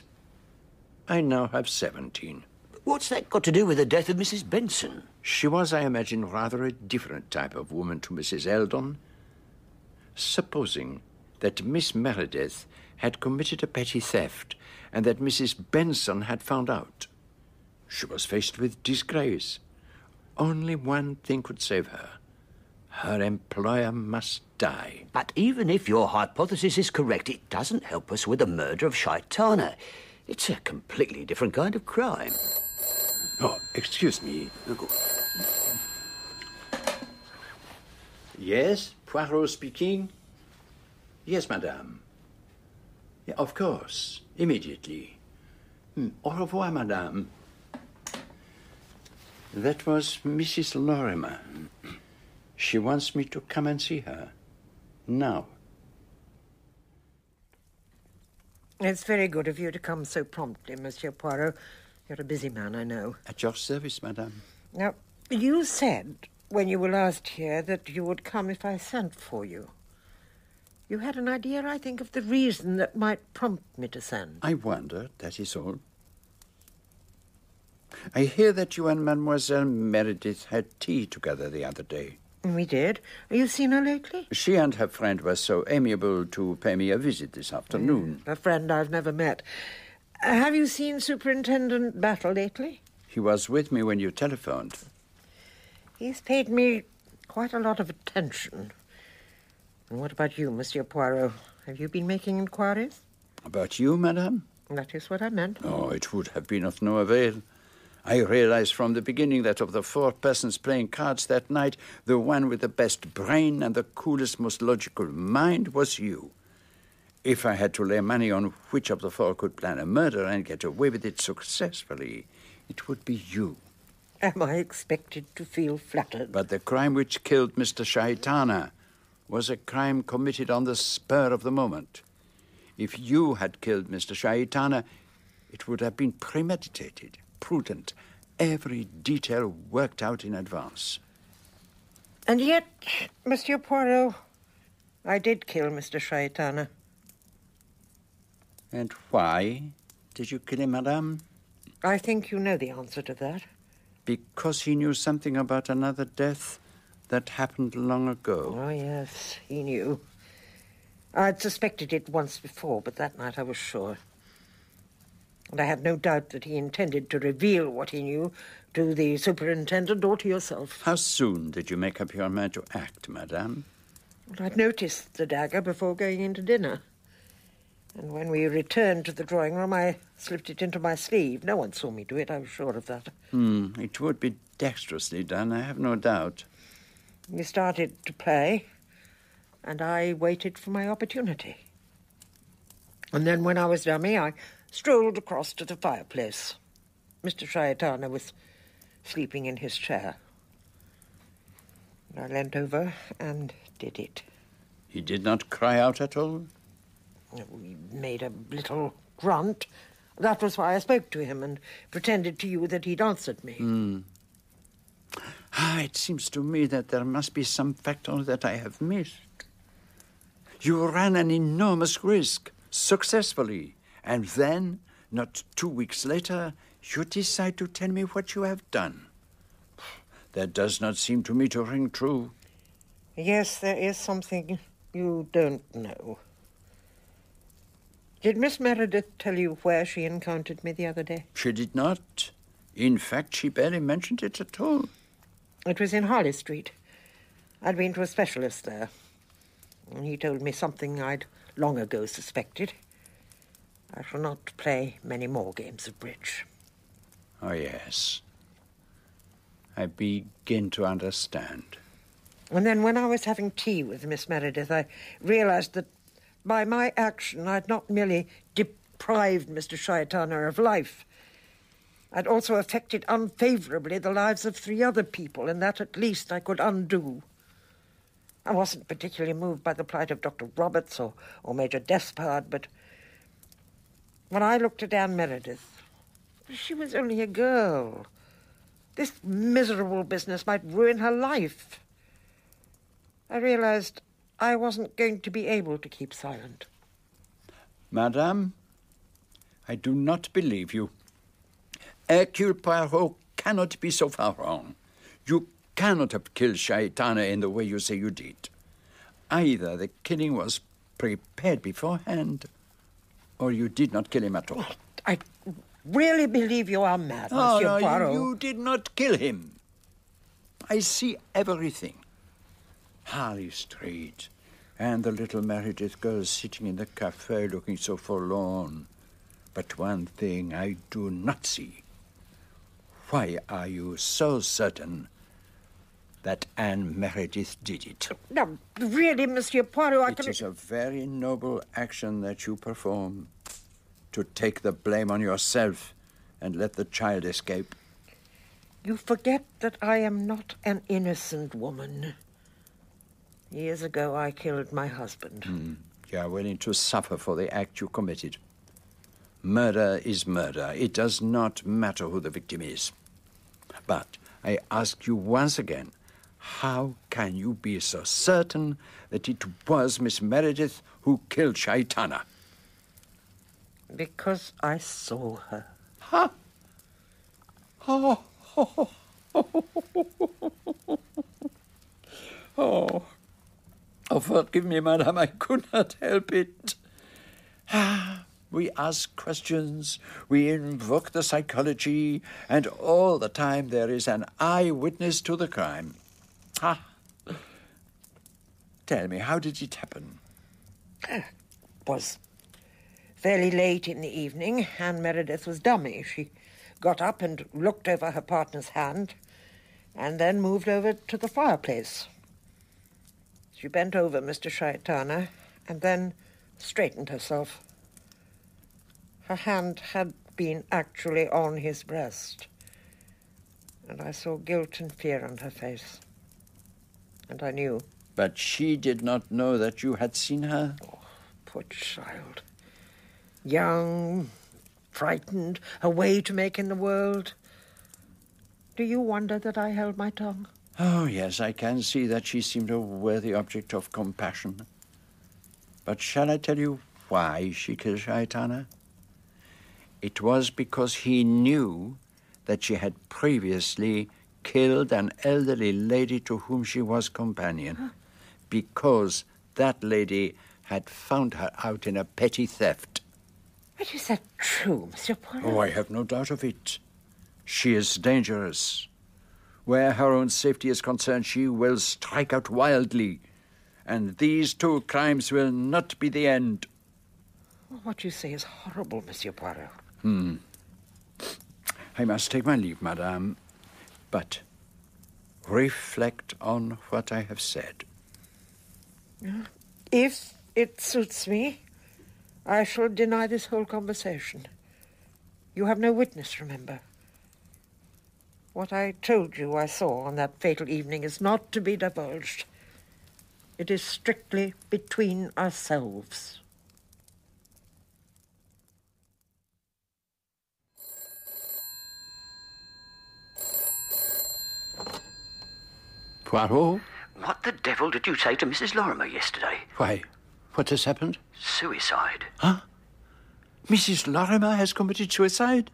I now have 17. What's that got to do with the death of Mrs. Benson? She was, I imagine, rather a different type of woman to Mrs. Eldon. Supposing that Miss Meredith had committed a petty theft and that Mrs. Benson had found out. She was faced with disgrace. Only one thing could save her. Her employer must die. But even if your hypothesis is correct, it doesn't help us with the murder of Shaitana. It's a completely different kind of crime. Oh, excuse me. Yes, Poirot speaking. Yes, madame. Yeah, of course, immediately. Hmm, Au revoir, madame. That was Mrs. Lorimer. She wants me to come and see her. Now. It's very good of you to come so promptly, Monsieur Poirot. You're a busy man, I know. At your service, madame. Now, you said when you were last here that you would come if I sent for you. You had an idea, I think, of the reason that might prompt me to send. I wondered, that is all. I hear that you and Mademoiselle Meredith had tea together the other day. We did. Have you seen her lately? She and her friend were so amiable to pay me a visit this afternoon. A friend I've never met. Uh, have you seen Superintendent Battle lately? He was with me when you telephoned. He's paid me quite a lot of attention. And what about you, Monsieur Poirot? Have you been making inquiries? About you, madame? That is what I meant. Oh, it would have been of no avail. I realized from the beginning that of the four persons playing cards that night, the one with the best brain and the coolest, most logical mind was you. If I had to lay money on which of the four could plan a murder and get away with it successfully, it would be you. Am I expected to feel flattered? But the crime which killed Mr. Shaitana was a crime committed on the spur of the moment. If you had killed Mr. Shaitana, it would have been premeditated prudent, every detail worked out in advance. And yet, Monsieur Poirot, I did kill Mr. Shaitana. And why did you kill him, madame? I think you know the answer to that. Because he knew something about another death that happened long ago. Oh, yes, he knew. I'd suspected it once before, but that night I was sure and I had no doubt that he intended to reveal what he knew to the superintendent or to yourself. How soon did you make up your mind to act, madame? Well, I'd noticed the dagger before going into dinner. And when we returned to the drawing room, I slipped it into my sleeve. No one saw me do it, I was sure of that. Hmm, it would be dexterously done, I have no doubt. We started to play, and I waited for my opportunity. And then when I was dummy, I strolled across to the fireplace. Mr. Shaitana was sleeping in his chair. I leant over and did it. He did not cry out at all? He made a little grunt. That was why I spoke to him and pretended to you that he'd answered me. Mm. Ah, it seems to me that there must be some factor that I have missed. You ran an enormous risk, successfully. And then, not two weeks later, you decide to tell me what you have done. That does not seem to me to ring true. Yes, there is something you don't know. Did Miss Meredith tell you where she encountered me the other day? She did not. In fact, she barely mentioned it at all. It was in Harley Street. I'd been to a specialist there. And he told me something I'd long ago suspected. I shall not play many more games of bridge. Oh, yes. I begin to understand. And then when I was having tea with Miss Meredith, I realized that by my action I'd not merely deprived Mr. Shaitana of life, I'd also affected unfavorably the lives of three other people, and that at least I could undo. I wasn't particularly moved by the plight of Dr. Roberts or, or Major Despard, but when I looked at Anne Meredith, she was only a girl. This miserable business might ruin her life. I realized I wasn't going to be able to keep silent. Madame, I do not believe you. Hercule Poirot cannot be so far wrong. You cannot have killed Shaitana in the way you say you did. Either the killing was prepared beforehand, or you did not kill him at all. I really believe you are mad, oh, Monsieur no, Poirot. You, you did not kill him. I see everything. Harley Street, and the little Meredith girl sitting in the cafe looking so forlorn. But one thing I do not see. Why are you so certain that Anne Meredith did it? No, really, Monsieur Poirot, I It can... is a very noble action that you perform to take the blame on yourself and let the child escape. You forget that I am not an innocent woman. Years ago, I killed my husband. Mm. You are willing to suffer for the act you committed. Murder is murder. It does not matter who the victim is. But I ask you once again, how can you be so certain that it was Miss Meredith who killed Shaitana? Because I saw her. Huh? Oh, oh, oh, oh, forgive me, madam, I could not help it. We ask questions, we invoke the psychology, and all the time there is an eyewitness to the crime. Ah. Tell me, how did it happen? It *sighs* was fairly late in the evening. Anne Meredith was dummy. She got up and looked over her partner's hand, and then moved over to the fireplace. She bent over Mr. Shaitana and then straightened herself. Her hand had been actually on his breast, and I saw guilt and fear on her face. And I knew. But she did not know that you had seen her? Oh, poor child. Young, frightened, a way to make in the world. Do you wonder that I held my tongue? Oh, yes, I can see that she seemed a worthy object of compassion. But shall I tell you why she killed Shaitana? It was because he knew that she had previously killed an elderly lady to whom she was companion. Because that lady had found her out in a petty theft. But is that true, Monsieur Poirot? Oh, I have no doubt of it. She is dangerous. Where her own safety is concerned, she will strike out wildly. And these two crimes will not be the end. What you say is horrible, Monsieur Poirot. Hmm. I must take my leave, madame. But reflect on what I have said. If it suits me, I shall deny this whole conversation. You have no witness, remember. What I told you I saw on that fatal evening is not to be divulged. It is strictly between ourselves. Poirot? What the devil did you say to Mrs. Lorimer yesterday? Why, what has happened? Suicide. Huh? Mrs. Lorimer has committed suicide?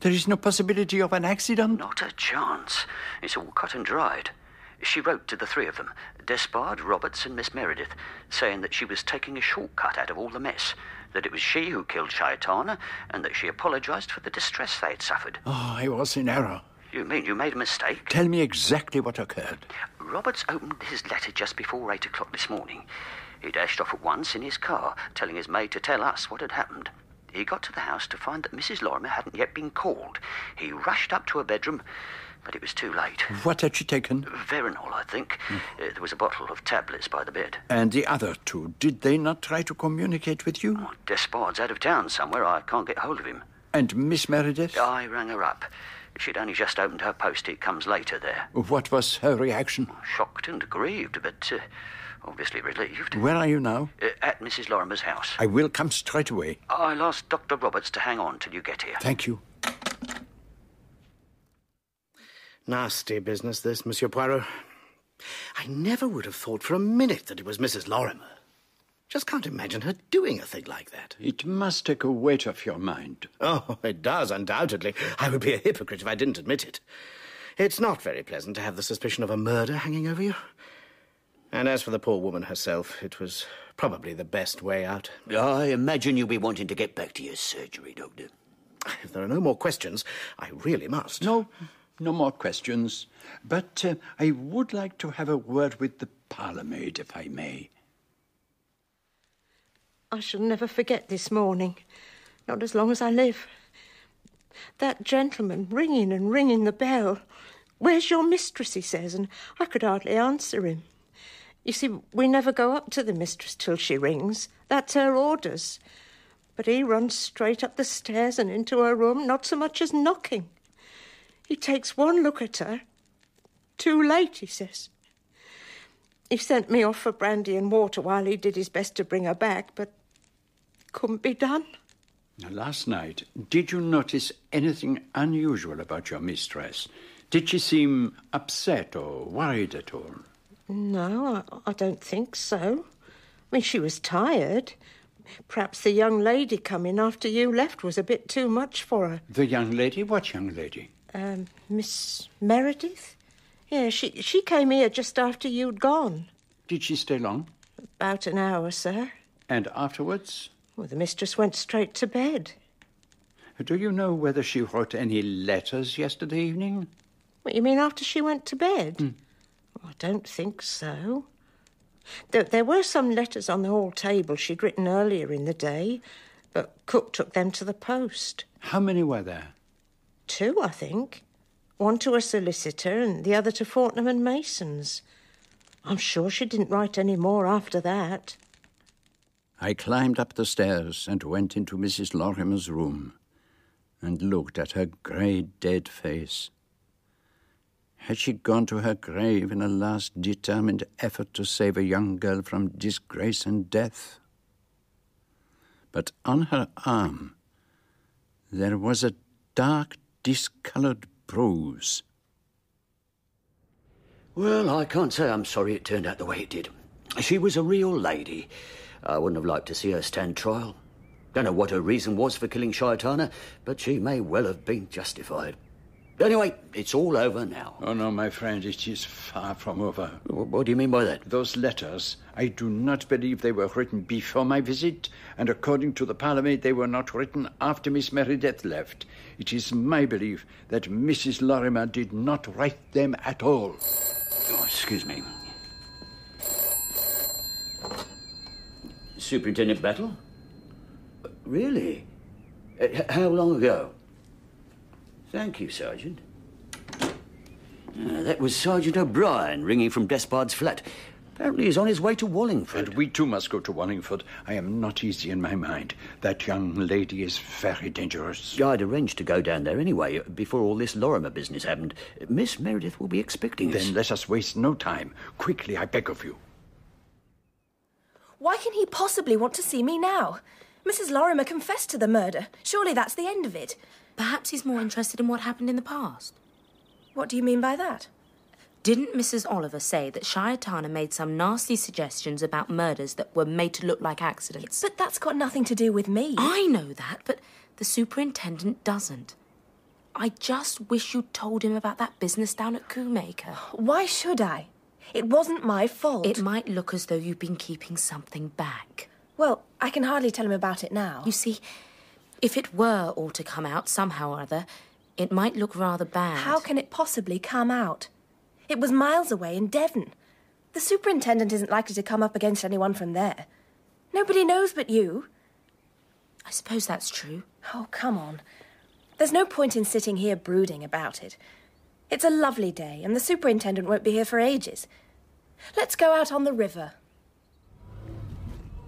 There is no possibility of an accident? Not a chance. It's all cut and dried. She wrote to the three of them, Despard, Roberts, and Miss Meredith, saying that she was taking a shortcut out of all the mess, that it was she who killed Shaitana, and that she apologized for the distress they had suffered. Oh, I was in error. You mean you made a mistake? Tell me exactly what occurred. Roberts opened his letter just before eight o'clock this morning. He dashed off at once in his car, telling his maid to tell us what had happened. He got to the house to find that Mrs. Lorimer hadn't yet been called. He rushed up to her bedroom, but it was too late. What had she taken? Veronal, I think. Mm. Uh, there was a bottle of tablets by the bed. And the other two, did they not try to communicate with you? Oh, Despard's out of town somewhere. I can't get hold of him. And Miss Meredith? I rang her up. She'd only just opened her post. It comes later there. What was her reaction? Shocked and grieved, but uh, obviously relieved. Where are you now? Uh, at Mrs. Lorimer's house. I will come straight away. I'll ask Dr. Roberts to hang on till you get here. Thank you. Nasty business, this, Monsieur Poirot. I never would have thought for a minute that it was Mrs. Lorimer. Just can't imagine her doing a thing like that. It must take a weight off your mind. Oh, it does, undoubtedly. I would be a hypocrite if I didn't admit it. It's not very pleasant to have the suspicion of a murder hanging over you. And as for the poor woman herself, it was probably the best way out. I imagine you'll be wanting to get back to your surgery, Doctor. If there are no more questions, I really must. No, no more questions. But uh, I would like to have a word with the parlour maid, if I may. I shall never forget this morning, not as long as I live. That gentleman ringing and ringing the bell. Where's your mistress? he says, and I could hardly answer him. You see, we never go up to the mistress till she rings. That's her orders. But he runs straight up the stairs and into her room, not so much as knocking. He takes one look at her. Too late, he says. He sent me off for brandy and water while he did his best to bring her back, but couldn't be done. Last night, did you notice anything unusual about your mistress? Did she seem upset or worried at all? No, I, I don't think so. I mean, she was tired. Perhaps the young lady coming after you left was a bit too much for her. The young lady? What young lady? Um, Miss Meredith? Yeah, she, she came here just after you'd gone. Did she stay long? About an hour, sir. And afterwards? Well, the mistress went straight to bed. Do you know whether she wrote any letters yesterday evening? What, you mean after she went to bed? Hmm. I don't think so. There, there were some letters on the hall table she'd written earlier in the day, but Cook took them to the post. How many were there? Two, I think. One to a solicitor and the other to Fortnum and Mason's. I'm sure she didn't write any more after that. I climbed up the stairs and went into Mrs. Lorimer's room and looked at her grey, dead face. Had she gone to her grave in a last determined effort to save a young girl from disgrace and death? But on her arm there was a dark, discoloured bruise. Well, I can't say I'm sorry it turned out the way it did. She was a real lady. I wouldn't have liked to see her stand trial. Don't know what her reason was for killing Shaitana, but she may well have been justified. Anyway, it's all over now. Oh, no, my friend, it is far from over. What do you mean by that? Those letters, I do not believe they were written before my visit, and according to the parlourmaid, they were not written after Miss Meredith left. It is my belief that Mrs. Lorimer did not write them at all. Oh, excuse me. Superintendent Battle? Really? Uh, how long ago? Thank you, Sergeant. Ah, that was Sergeant O'Brien ringing from Despard's flat. Apparently he's on his way to Wallingford. And we too must go to Wallingford. I am not easy in my mind. That young lady is very dangerous. I'd arranged to go down there anyway, uh, before all this Lorimer business happened. Miss Meredith will be expecting us. Then let us waste no time. Quickly, I beg of you. Why can he possibly want to see me now? Mrs. Lorimer confessed to the murder. Surely that's the end of it. Perhaps he's more interested in what happened in the past. What do you mean by that? Didn't Mrs. Oliver say that Shaitana made some nasty suggestions about murders that were made to look like accidents? But that's got nothing to do with me. I know that, but the superintendent doesn't. I just wish you'd told him about that business down at Combeacre. Why should I? It wasn't my fault. It might look as though you've been keeping something back. Well, I can hardly tell him about it now. You see, if it were all to come out somehow or other, it might look rather bad. How can it possibly come out? It was miles away in Devon. The superintendent isn't likely to come up against anyone from there. Nobody knows but you. I suppose that's true. Oh, come on. There's no point in sitting here brooding about it. It's a lovely day, and the superintendent won't be here for ages. Let's go out on the river.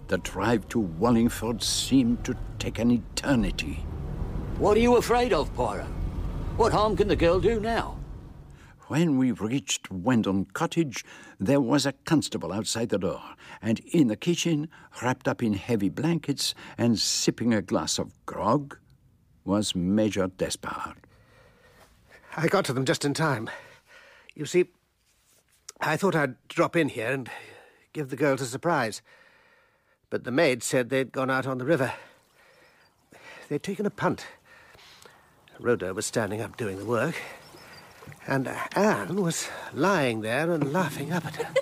The drive to Wallingford seemed to take an eternity. What are you afraid of, Poirot? What harm can the girl do now? When we reached Wendon Cottage, there was a constable outside the door, and in the kitchen, wrapped up in heavy blankets and sipping a glass of grog, was Major Despard. I got to them just in time. You see, I thought I'd drop in here and give the girls a surprise. But the maid said they'd gone out on the river. They'd taken a punt. Rhoda was standing up doing the work, and Anne was lying there and laughing up at her.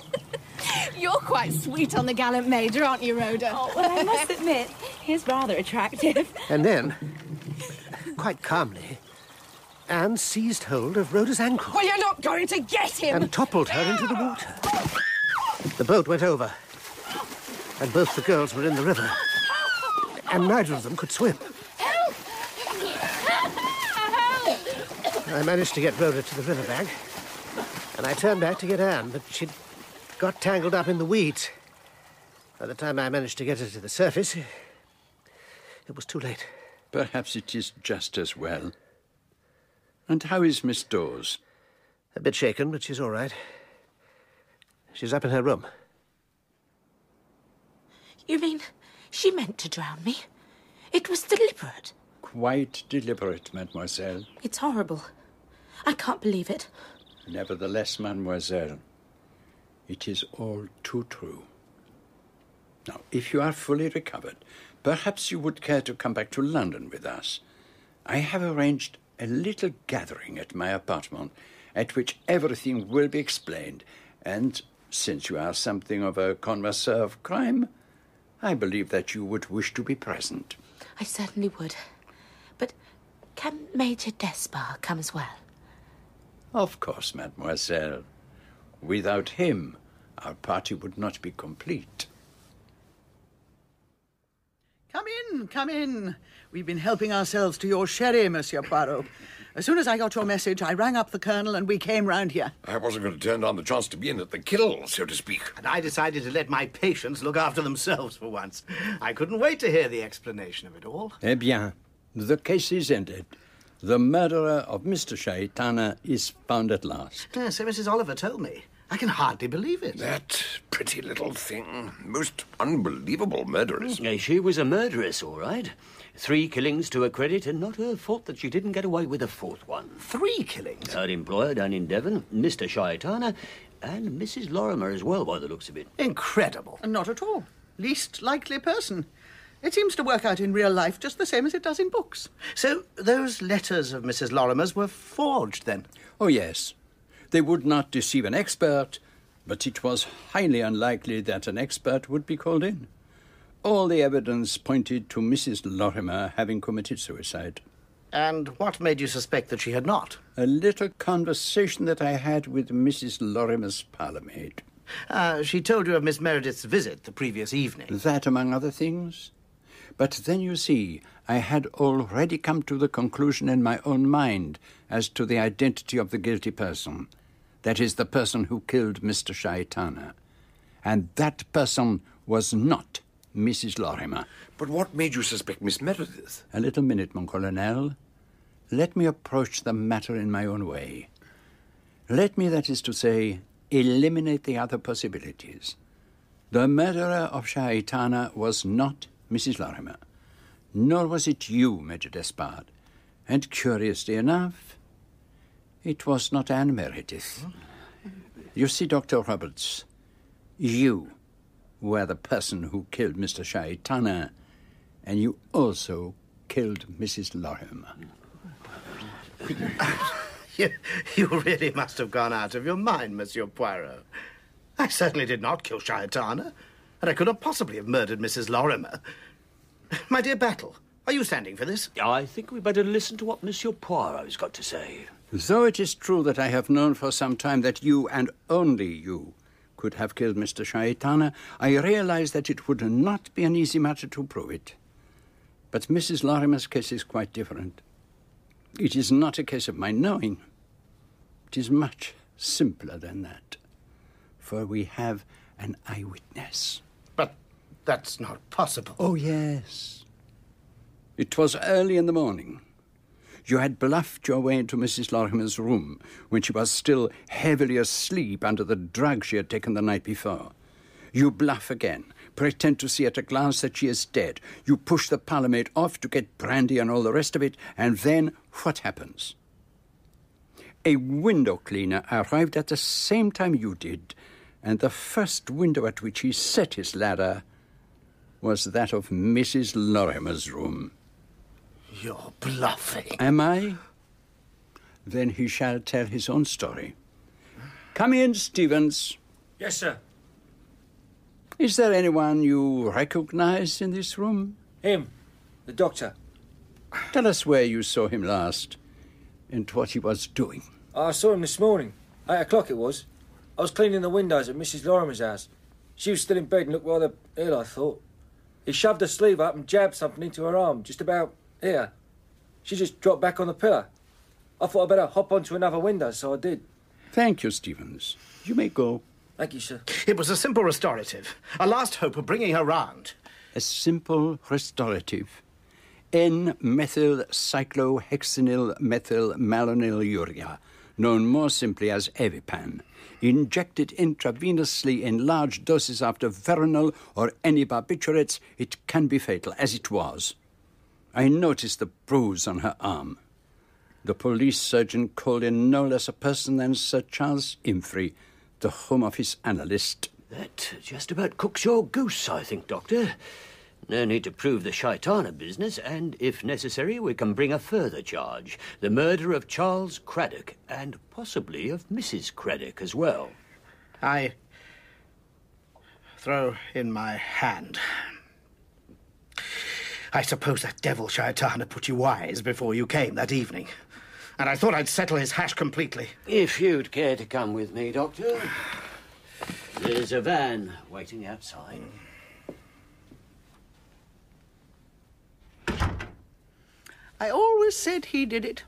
*laughs* You're quite sweet on the gallant major, aren't you, Rhoda? Oh, well, I must admit, he's rather attractive. And then, quite calmly, Anne seized hold of Rhoda's ankle Well, you're not going to get him! and toppled her into the water. The boat went over, and both the girls were in the river, and neither of them could swim. help! I managed to get Rhoda to the riverbank, and I turned back to get Anne, but she'd got tangled up in the weeds. By the time I managed to get her to the surface, it was too late. Perhaps it is just as well. And how is Miss Dawes? A bit shaken, but she's all right. She's up in her room. You mean she meant to drown me? It was deliberate. Quite deliberate, mademoiselle. It's horrible. I can't believe it. Nevertheless, mademoiselle, it is all too true. Now, if you are fully recovered, perhaps you would care to come back to London with us. I have arranged a little gathering at my apartment at which everything will be explained, and since you are something of a connoisseur of crime, I believe that you would wish to be present. I certainly would. But can Major Despard come as well? Of course, mademoiselle. Without him, our party would not be complete. Come in, come in. We've been helping ourselves to your sherry, Monsieur Poirot. As soon as I got your message, I rang up the Colonel and we came round here. I wasn't going to turn down the chance to be in at the kill, so to speak. And I decided to let my patients look after themselves for once. I couldn't wait to hear the explanation of it all. Eh bien, the case is ended. The murderer of Mr. Shaitana is found at last. So Mrs. Oliver told me. I can hardly believe it. That pretty little thing. Most unbelievable murderess. Uh, She was a murderess, all right. Three killings to her credit, and not her fault that she didn't get away with a fourth one. Three killings? Her employer down in Devon, Mr. Shaitana, and Mrs. Lorimer as well, by the looks of it. Incredible. Not at all. Least likely person. It seems to work out in real life just the same as it does in books. So those letters of Mrs. Lorimer's were forged, then? Oh, yes. They would not deceive an expert, but it was highly unlikely that an expert would be called in. All the evidence pointed to Mrs. Lorimer having committed suicide. And what made you suspect that she had not? A little conversation that I had with Mrs. Lorimer's parlourmaid. Uh, she told you of Miss Meredith's visit the previous evening. That, among other things. But then you see, I had already come to the conclusion in my own mind as to the identity of the guilty person. That is, the person who killed Mr. Shaitana. And that person was not Mrs. Lorimer. But what made you suspect Miss Meredith? A little minute, mon colonel. Let me approach the matter in my own way. Let me, that is to say, eliminate the other possibilities. The murderer of Shaitana was not Mrs. Lorimer, nor was it you, Major Despard. And curiously enough, it was not Anne Meredith. You see, Dr. Roberts, you were the person who killed Mr. Shaitana, and you also killed Mrs. Lorimer. *laughs* You, you really must have gone out of your mind, Monsieur Poirot. I certainly did not kill Shaitana, and I could not possibly have murdered Mrs. Lorimer. My dear Battle, are you standing for this? I think we'd better listen to what Monsieur Poirot's got to say. Though it is true that I have known for some time that you, and only you, could have killed Mr. Shaitana, I realize that it would not be an easy matter to prove it. But Mrs. Lorimer's case is quite different. It is not a case of my knowing. It is much simpler than that. For we have an eyewitness. But that's not possible. Oh, yes. It was early in the morning. You had bluffed your way into Mrs. Lorimer's room when she was still heavily asleep under the drug she had taken the night before. You bluff again, pretend to see at a glance that she is dead. You push the parlourmaid off to get brandy and all the rest of it, and then what happens? A window cleaner arrived at the same time you did, and the first window at which he set his ladder was that of Mrs. Lorimer's room. You're bluffing. Am I? Then he shall tell his own story. Come in, Stevens. Yes, sir. Is there anyone you recognize in this room? Him, the doctor. Tell us where you saw him last and what he was doing. I saw him this morning. Eight o'clock it was. I was cleaning the windows at Mrs. Lorimer's house. She was still in bed and looked rather ill, I thought. He shoved her sleeve up and jabbed something into her arm, just about here. She just dropped back on the pillow. I thought I'd better hop onto another window, so I did. Thank you, Stevens. You may go. Thank you, sir. It was a simple restorative, a last hope of bringing her round. A simple restorative. N-methyl cyclohexenyl methyl malonylurea, known more simply as Evipan, injected intravenously in large doses after veronal or any barbiturates, it can be fatal, as it was. I noticed the bruise on her arm. The police surgeon called in no less a person than Sir Charles Imphery, the Home Office analyst. That just about cooks your goose, I think, Doctor. No need to prove the Shaitana business, and if necessary, we can bring a further charge the murder of Charles Craddock, and possibly of Mrs. Craddock as well. I throw in my hand. I suppose that devil Shaitana put you wise before you came that evening. And I thought I'd settle his hash completely. If you'd care to come with me, Doctor. There's a van waiting outside. I always said he did it.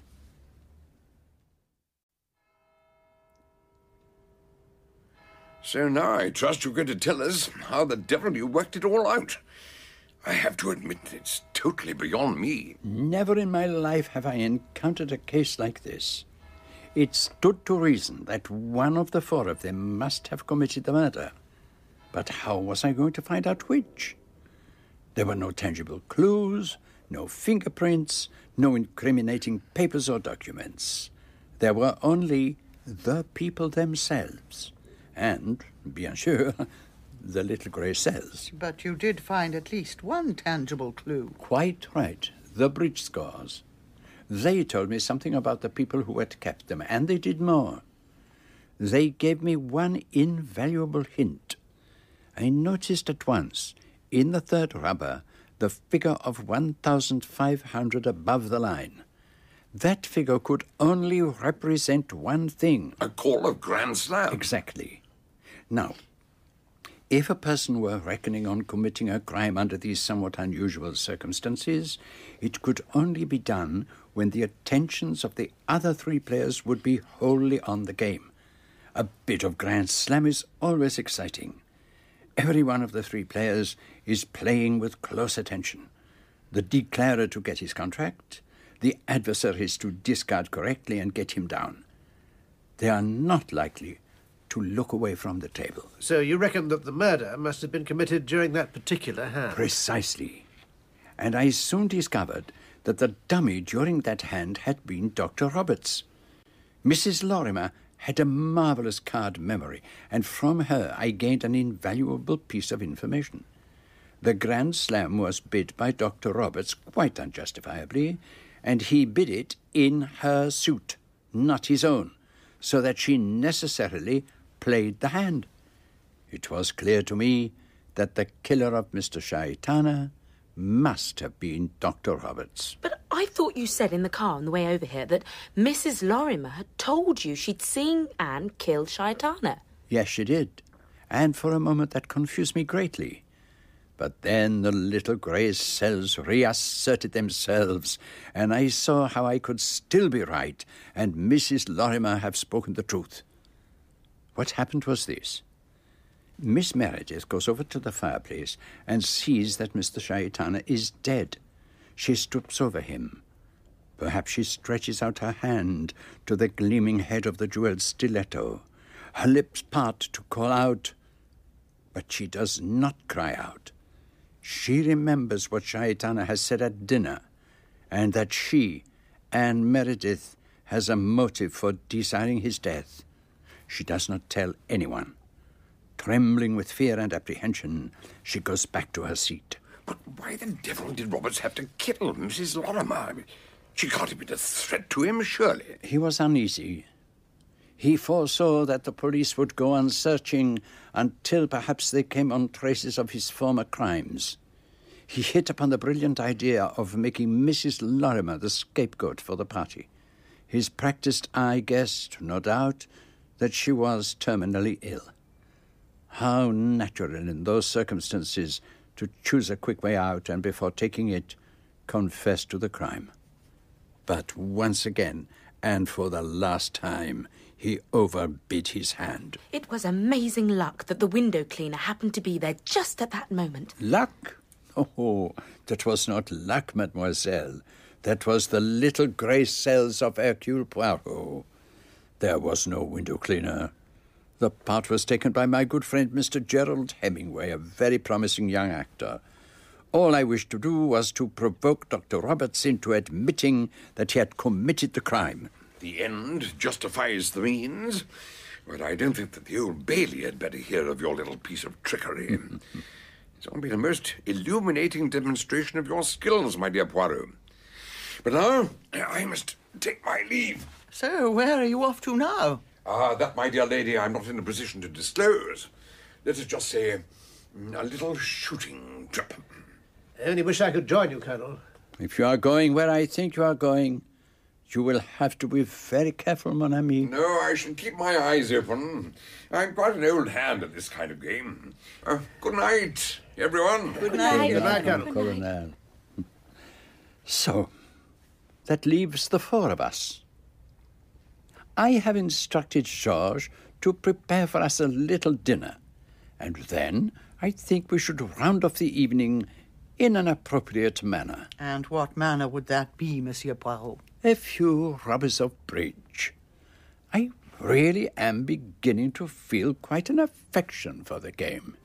So now I trust you're going to tell us how the devil you worked it all out. I have to admit it's totally beyond me. Never in my life have I encountered a case like this. It stood to reason that one of the four of them must have committed the murder. But how was I going to find out which? There were no tangible clues, no fingerprints, no incriminating papers or documents. There were only the people themselves, and, bien sûr, the little grey cells. But you did find at least one tangible clue. Quite right, the bridge scores. They told me something about the people who had kept them, and they did more. They gave me one invaluable hint. I noticed at once, in the third rubber, the figure of 1,500 above the line. That figure could only represent one thing. A call of Grand Slam. Exactly. Now, if a person were reckoning on committing a crime under these somewhat unusual circumstances, it could only be done when the attentions of the other three players would be wholly on the game. A bit of Grand Slam is always exciting. Every one of the three players is playing with close attention. The declarer to get his contract, the adversaries to discard correctly and get him down. They are not likely to look away from the table. So you reckon that the murder must have been committed during that particular hand? Precisely. And I soon discovered that the dummy during that hand had been Dr. Roberts. Mrs. Lorimer had a marvelous card memory, and from her I gained an invaluable piece of information. The Grand Slam was bid by Dr. Roberts quite unjustifiably, and he bid it in her suit, not his own, so that she necessarily played the hand. It was clear to me that the killer of Mr. Shaitana must have been Dr. Roberts. But I thought you said in the car on the way over here that Mrs. Lorimer had told you she'd seen Anne kill Shaitana. Yes, she did. And for a moment that confused me greatly. But then the little grey cells reasserted themselves, and I saw how I could still be right and Mrs. Lorimer have spoken the truth. What happened was this. Miss Meredith goes over to the fireplace and sees that Mr. Shaitana is dead. She stoops over him. Perhaps she stretches out her hand to the gleaming head of the jeweled stiletto. Her lips part to call out, but she does not cry out. She remembers what Shaitana has said at dinner, and that she, Anne Meredith, has a motive for desiring his death. She does not tell anyone. Trembling with fear and apprehension, she goes back to her seat. But why the devil did Roberts have to kill Mrs. Lorimer? I mean, she can't have been a threat to him, surely. He was uneasy. He foresaw that the police would go on searching until perhaps they came on traces of his former crimes. He hit upon the brilliant idea of making Mrs. Lorimer the scapegoat for the party. His practiced eye guessed, no doubt, that she was terminally ill. How natural in those circumstances to choose a quick way out and before taking it, confess to the crime. But once again, and for the last time, he overbid his hand. It was amazing luck that the window cleaner happened to be there just at that moment. Luck? Oh, that was not luck, mademoiselle. That was the little grey cells of Hercule Poirot. There was no window cleaner. The part was taken by my good friend Mr. Gerald Hemingway, a very promising young actor. All I wished to do was to provoke Dr. Roberts into admitting that he had committed the crime. The end justifies the means, but I don't think that the Old Bailey had better hear of your little piece of trickery. *laughs* it's all been a most illuminating demonstration of your skills, my dear Poirot. But now I must take my leave. So, where are you off to now? Ah, that, my dear lady, I'm not in a position to disclose. Let us just say mm, a little shooting trip. I only wish I could join you, Colonel. If you are going where I think you are going, you will have to be very careful, mon ami. No, I shall keep my eyes open. I'm quite an old hand at this kind of game. Uh, good night, everyone. Good night. Good night, Colonel. Colonel. *laughs* So, that leaves the four of us. I have instructed Georges to prepare for us a little dinner, and then I think we should round off the evening in an appropriate manner. And what manner would that be, Monsieur Poirot? A few rubbers of bridge. I really am beginning to feel quite an affection for the game.